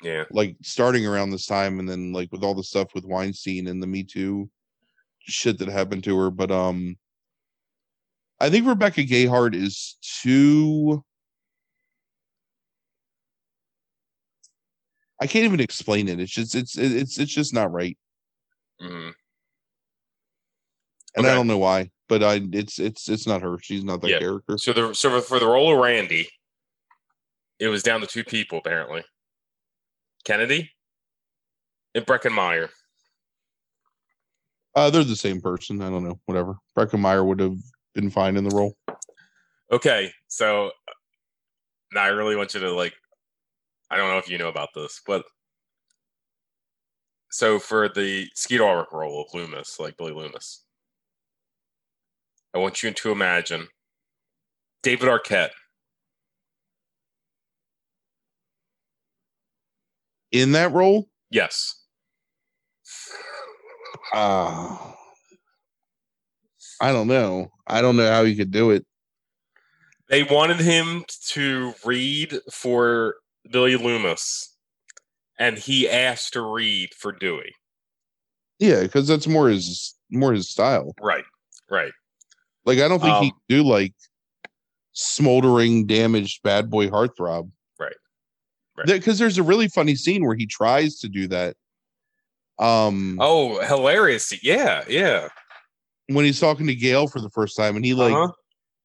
yeah. like starting around this time, and then like with all the stuff with Weinstein and the Me Too shit that happened to her. But um, I think Rebecca Gayheart is too. I can't even explain it. It's just it's it's it's just not right. Mhm. and I don't know why, but I it's it's it's not her. She's not that Yeah. character. So the so for the role of Randy, it was down to two people apparently. Kennedy and Breckin Meyer. Uh, they're the same person. I don't know. Whatever. Breckin Meyer would have been fine in the role. Okay, so now I really want you to like. I don't know if you know about this, but so for the Skeet Ulrich role of Loomis, like Billy Loomis, I want you to imagine David Arquette. In that role, Yes, uh, I don't know. I don't know how he could do it. they wanted him to read for Billy Loomis, and he asked to read for Dewey. Yeah, because that's more his more his style. Right, right. Like I don't think he Um, could do like smoldering, damaged bad boy heartthrob. Right. Right. Because there's a really funny scene where he tries to do that. Um, Oh, hilarious! Yeah, yeah. when he's talking to Gale for the first time, and he like Uh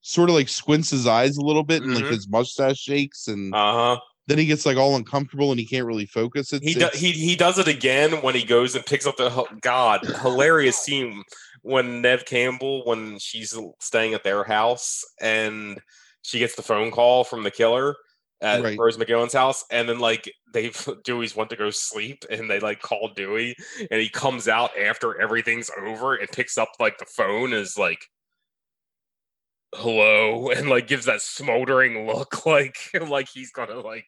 sort of like squints his eyes a little bit, and like Mhm. his mustache shakes, and uh huh. Then he gets like all uncomfortable and he can't really focus. It's, He do, he he does it again when he goes and picks up the God hilarious scene when Neve Campbell when she's staying at their house and she gets the phone call from the killer at Right. Rose McGowan's house and then like they've [laughs] Dewey's want to go sleep and they like call Dewey and he comes out after everything's over and picks up like the phone and is like hello and like gives that smoldering look [laughs] like like he's gonna like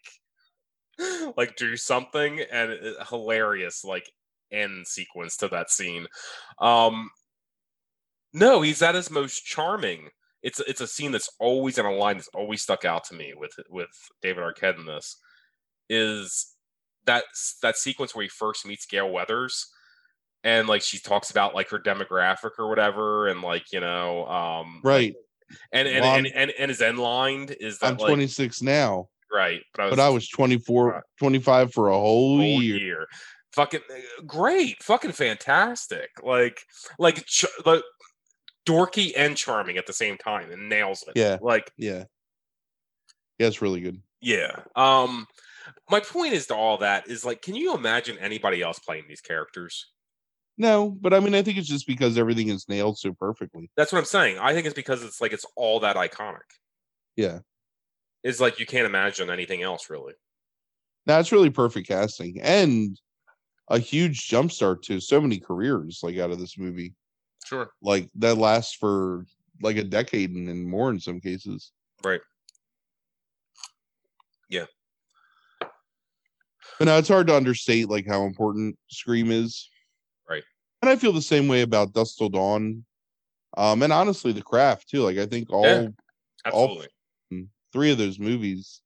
like do something and hilarious like end sequence to that scene. Um no he's at his most charming. It's it's a scene that's always in a line that's always stuck out to me with with David Arquette in this is that that sequence where he first meets Gale Weathers and like she talks about like her demographic or whatever and like you know um right and and and, and, and his end line is that i'm like 26 now right but I was, but i was 24 25 for a whole, whole year. year. Fucking uh, great, fucking fantastic. Like like ch- like dorky and charming at the same time and nails it. Yeah. Like yeah yeah it's really good yeah. Um my point is to all that is like can you imagine anybody else playing these characters? No but i mean i think it's just because everything is nailed so perfectly That's what I'm saying. I think it's because it's like it's all that iconic. yeah It's like you can't imagine anything else really. now it's really perfect casting and a huge jumpstart to so many careers like out of this movie Sure. like that lasts for like a decade and, and more in some cases Right. Yeah. but now it's hard to understate like how important scream is. And i feel the same way about dusk till dawn. Um and honestly the craft too. Like i think all Yeah. Absolutely. three of those movies.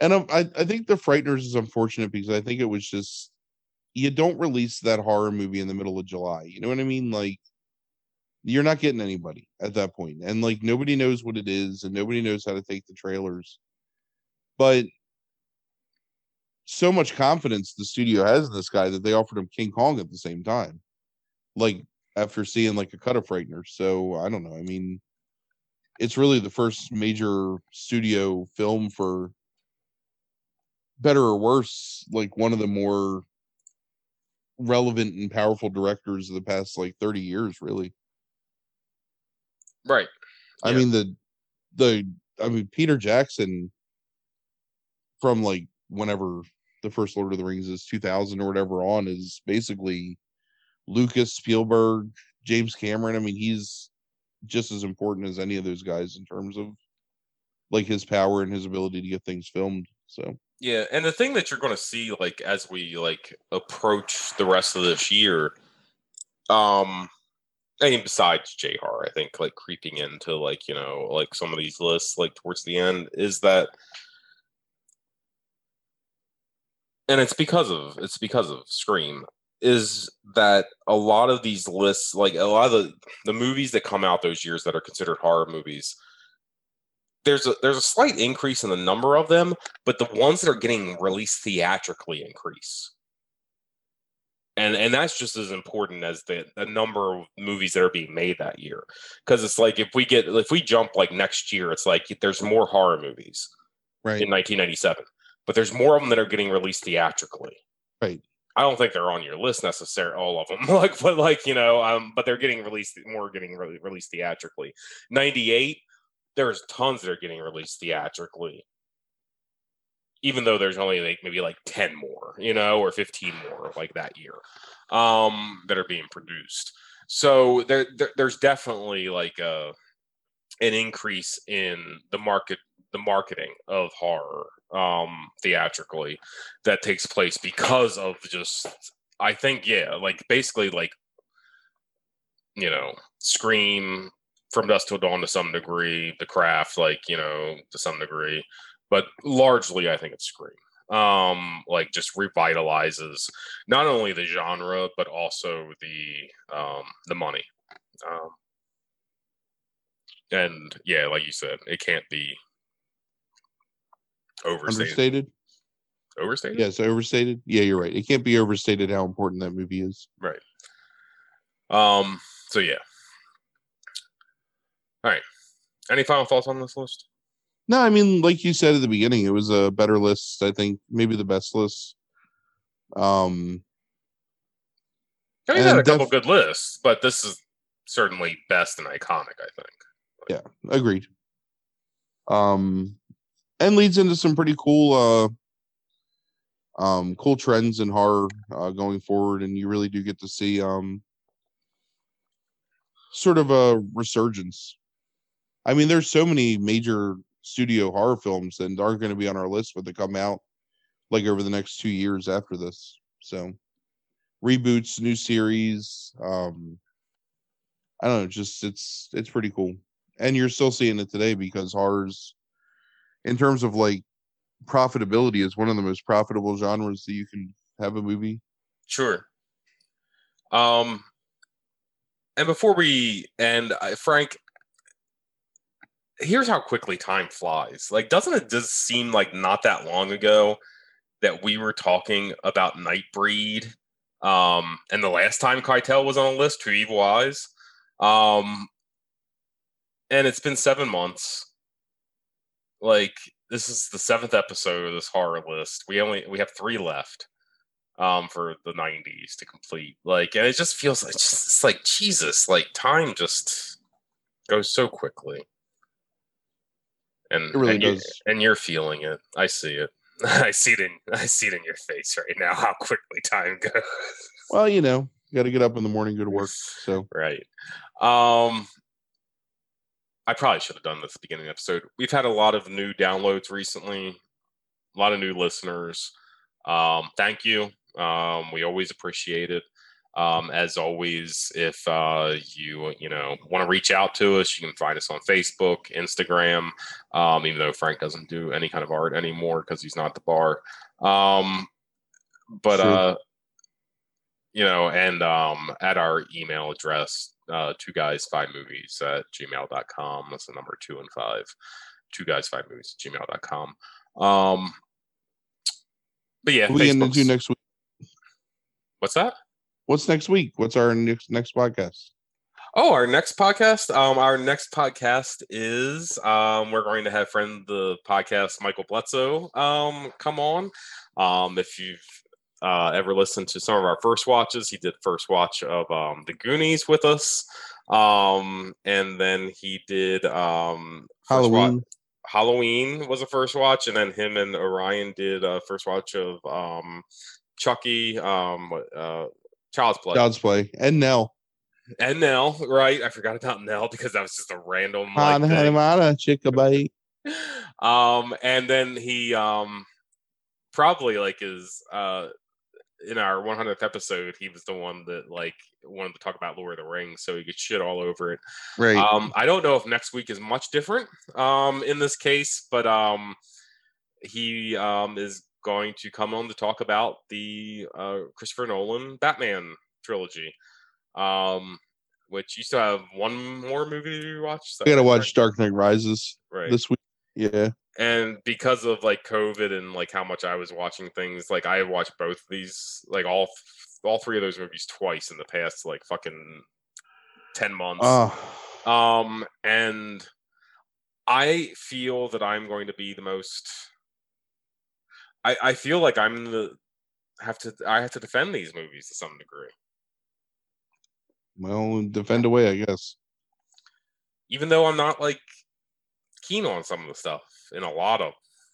And um, I, I think the frighteners is unfortunate because i think it was just you don't release that horror movie in the middle of july. You know what i mean? Like you're not getting anybody at that point. And like nobody knows what it is and nobody knows how to take the trailers. But so much confidence the studio has in this guy that they offered him king kong at the same time like after seeing like a cut of frighteners so i don't know i mean it's really the first major studio film for better or worse like one of the more relevant and powerful directors of the past like 30 years really Right. i Yeah. mean the the i mean peter jackson from like whenever the first lord of the rings is 2000 or whatever on is basically lucas spielberg james cameron. I mean he's just as important as any of those guys in terms of like his power and his ability to get things filmed so. Yeah, and the thing that you're going to see, like as we like approach the rest of this year, um, I mean, besides Jhar, I think like creeping into like you know like some of these lists, like towards the end, is that, and it's because of it's because of Scream, is that a lot of these lists, like a lot of the the movies that come out those years that are considered horror movies. There's a there's a slight increase in the number of them, but the ones that are getting released theatrically increase. And and that's just as important as the, the number of movies that are being made that year. Because it's like if we get if we jump like next year, it's like there's more horror movies right in 1997, but there's more of them that are getting released theatrically. Right. I don't think they're on your list necessarily, all of them. [laughs] like, but like you know, um, but they're getting released more, getting re- released theatrically. 98, there's tons that are getting released theatrically, even though there's only like maybe like 10 more, you know, or 15 more like that year, um, that are being produced. So there, there there's definitely like a an increase in the market the marketing of horror um theatrically that takes place because of just i think yeah like basically like you know scream from dusk till dawn to some degree the craft like you know to some degree but largely i think it's scream. Um like just revitalizes not only the genre but also the um the money. Um and yeah like you said it can't be overstated understated overstated yes overstated yeah you're right it can't be overstated how important that movie is Right. Um. So yeah. All right. Any final thoughts on this list? no i mean like you said at the beginning it was a better list i think maybe the best list um I mean, had a couple good lists, but this is certainly best and iconic. I think. Yeah. Agreed um and leads into some pretty cool uh um cool trends in horror uh going forward and you really do get to see um sort of a resurgence. I mean there's so many major studio horror films that aren't going to be on our list but they come out like over the next two years after this. So reboots new series um i don't know just it's it's pretty cool. And you're still seeing it today because horror's in terms of like profitability is one of the most profitable genres that you can have a movie Sure. Um, and before we end, I- Frank, here's how quickly time flies. Like, doesn't it just seem like not that long ago that we were talking about Nightbreed? Um, and the last time Keitel was on a list, Two Evil Eyes. Um, and it's been seven months. Like, this is the seventh episode of this horror list. We only we have three left um for the 90s to complete. Like and it just feels like just it's like jesus like time just goes so quickly. And It really and, you, does. and you're feeling it. I see it. [laughs] I see it in i see it in your face right now how quickly time goes. Well you know you got to get up in the morning go to work so. Right. Um i probably should have done this at the beginning of the episode. We've had a lot of new downloads recently a lot of new listeners. Um thank you. Um we always appreciate it. Um as always if uh you you know want to reach out to us you can find us on facebook instagram um even though frank doesn't do any kind of art anymore because he's not the bar. Um but True. uh you know and um at our email address uh two guys five movies at gmail.com that's the number two and five. Two guys five movies at gmail.com um but yeah what are we Facebook's- next week? What's that? What's next week? What's our next next podcast? Oh, our next podcast. Um, our next podcast is um, we're going to have friend the podcast Michael Bledsoe um come on. Um, if you've uh, ever listened to some of our first watches, he did first watch of um, the Goonies with us, um, and then he did um, first wa- halloween Halloween was a first watch, and then him and Orion did a first watch of um, Chucky, um, uh, Child's Play. child's play and nell And Nell, right? I forgot about Nell because that was just a random like, Hana, thing. hana, hana, chicka bite. [laughs] Um, and then he um probably like is uh in our 100th episode, he was the one that like wanted to talk about Lord of the Rings, so he could shit all over it. right Um, I don't know if next week is much different um in this case, but um he um is going to come on to talk about the uh Christopher Nolan Batman trilogy. Um which you still have one more movie to watch. I gotta watch dark knight rises Right. this week yeah and because of like COVID and like how much I was watching things, like I watched both these, like all all three of those movies twice in the past like fucking ten months. oh Um, and I feel that I'm going to be the most. I I feel like I'm the have to I have to defend these movies to some degree, well defend away i guess even though I'm not like keen on some of the stuff in a lot of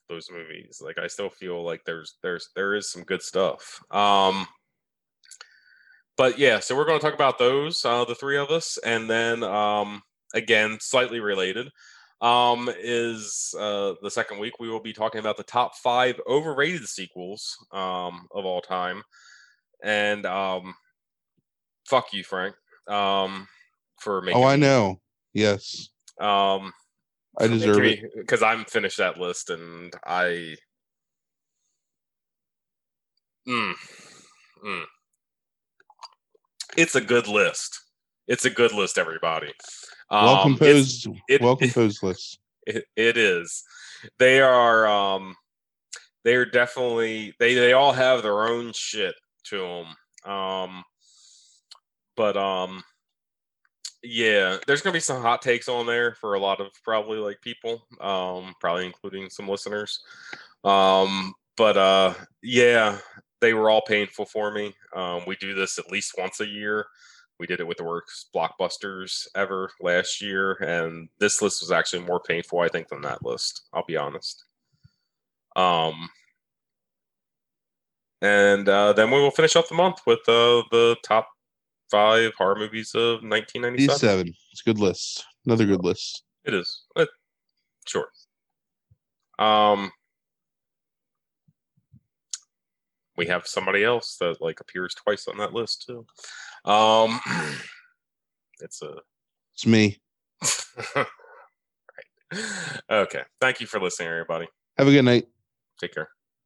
those movies. Like I still feel like there's there's there is some good stuff. Um, but yeah, so we're going to talk about those, uh, the three of us, and then um, again, slightly related, um, is uh, the second week we will be talking about the top five overrated sequels um, of all time, and um, fuck you, Frank, um, for making. oh i know yes Um, i deserve it because I'm finished that list and I. Mm, mm. It's a good list. It's a good list, everybody. well Um, it's- composed it- well [laughs] composed list it, it is they are um they are definitely they they all have their own shit to them um but um yeah there's gonna be some hot takes on there for a lot of probably like people um probably including some listeners um but uh yeah they were all painful for me um we do this at least once a year we did it with the worst blockbusters ever last year, and this list was actually more painful, I think, than that list. I'll be honest. Um, and uh, then we will finish up the month with uh, the top five horror movies of 1997. seven it's a good list another good list It is. Uh, sure. Um, we have somebody else that like appears twice on that list too. Um, [clears throat] it's a it's me [laughs] okay. Thank you for listening, everybody. Have a good night. Take care.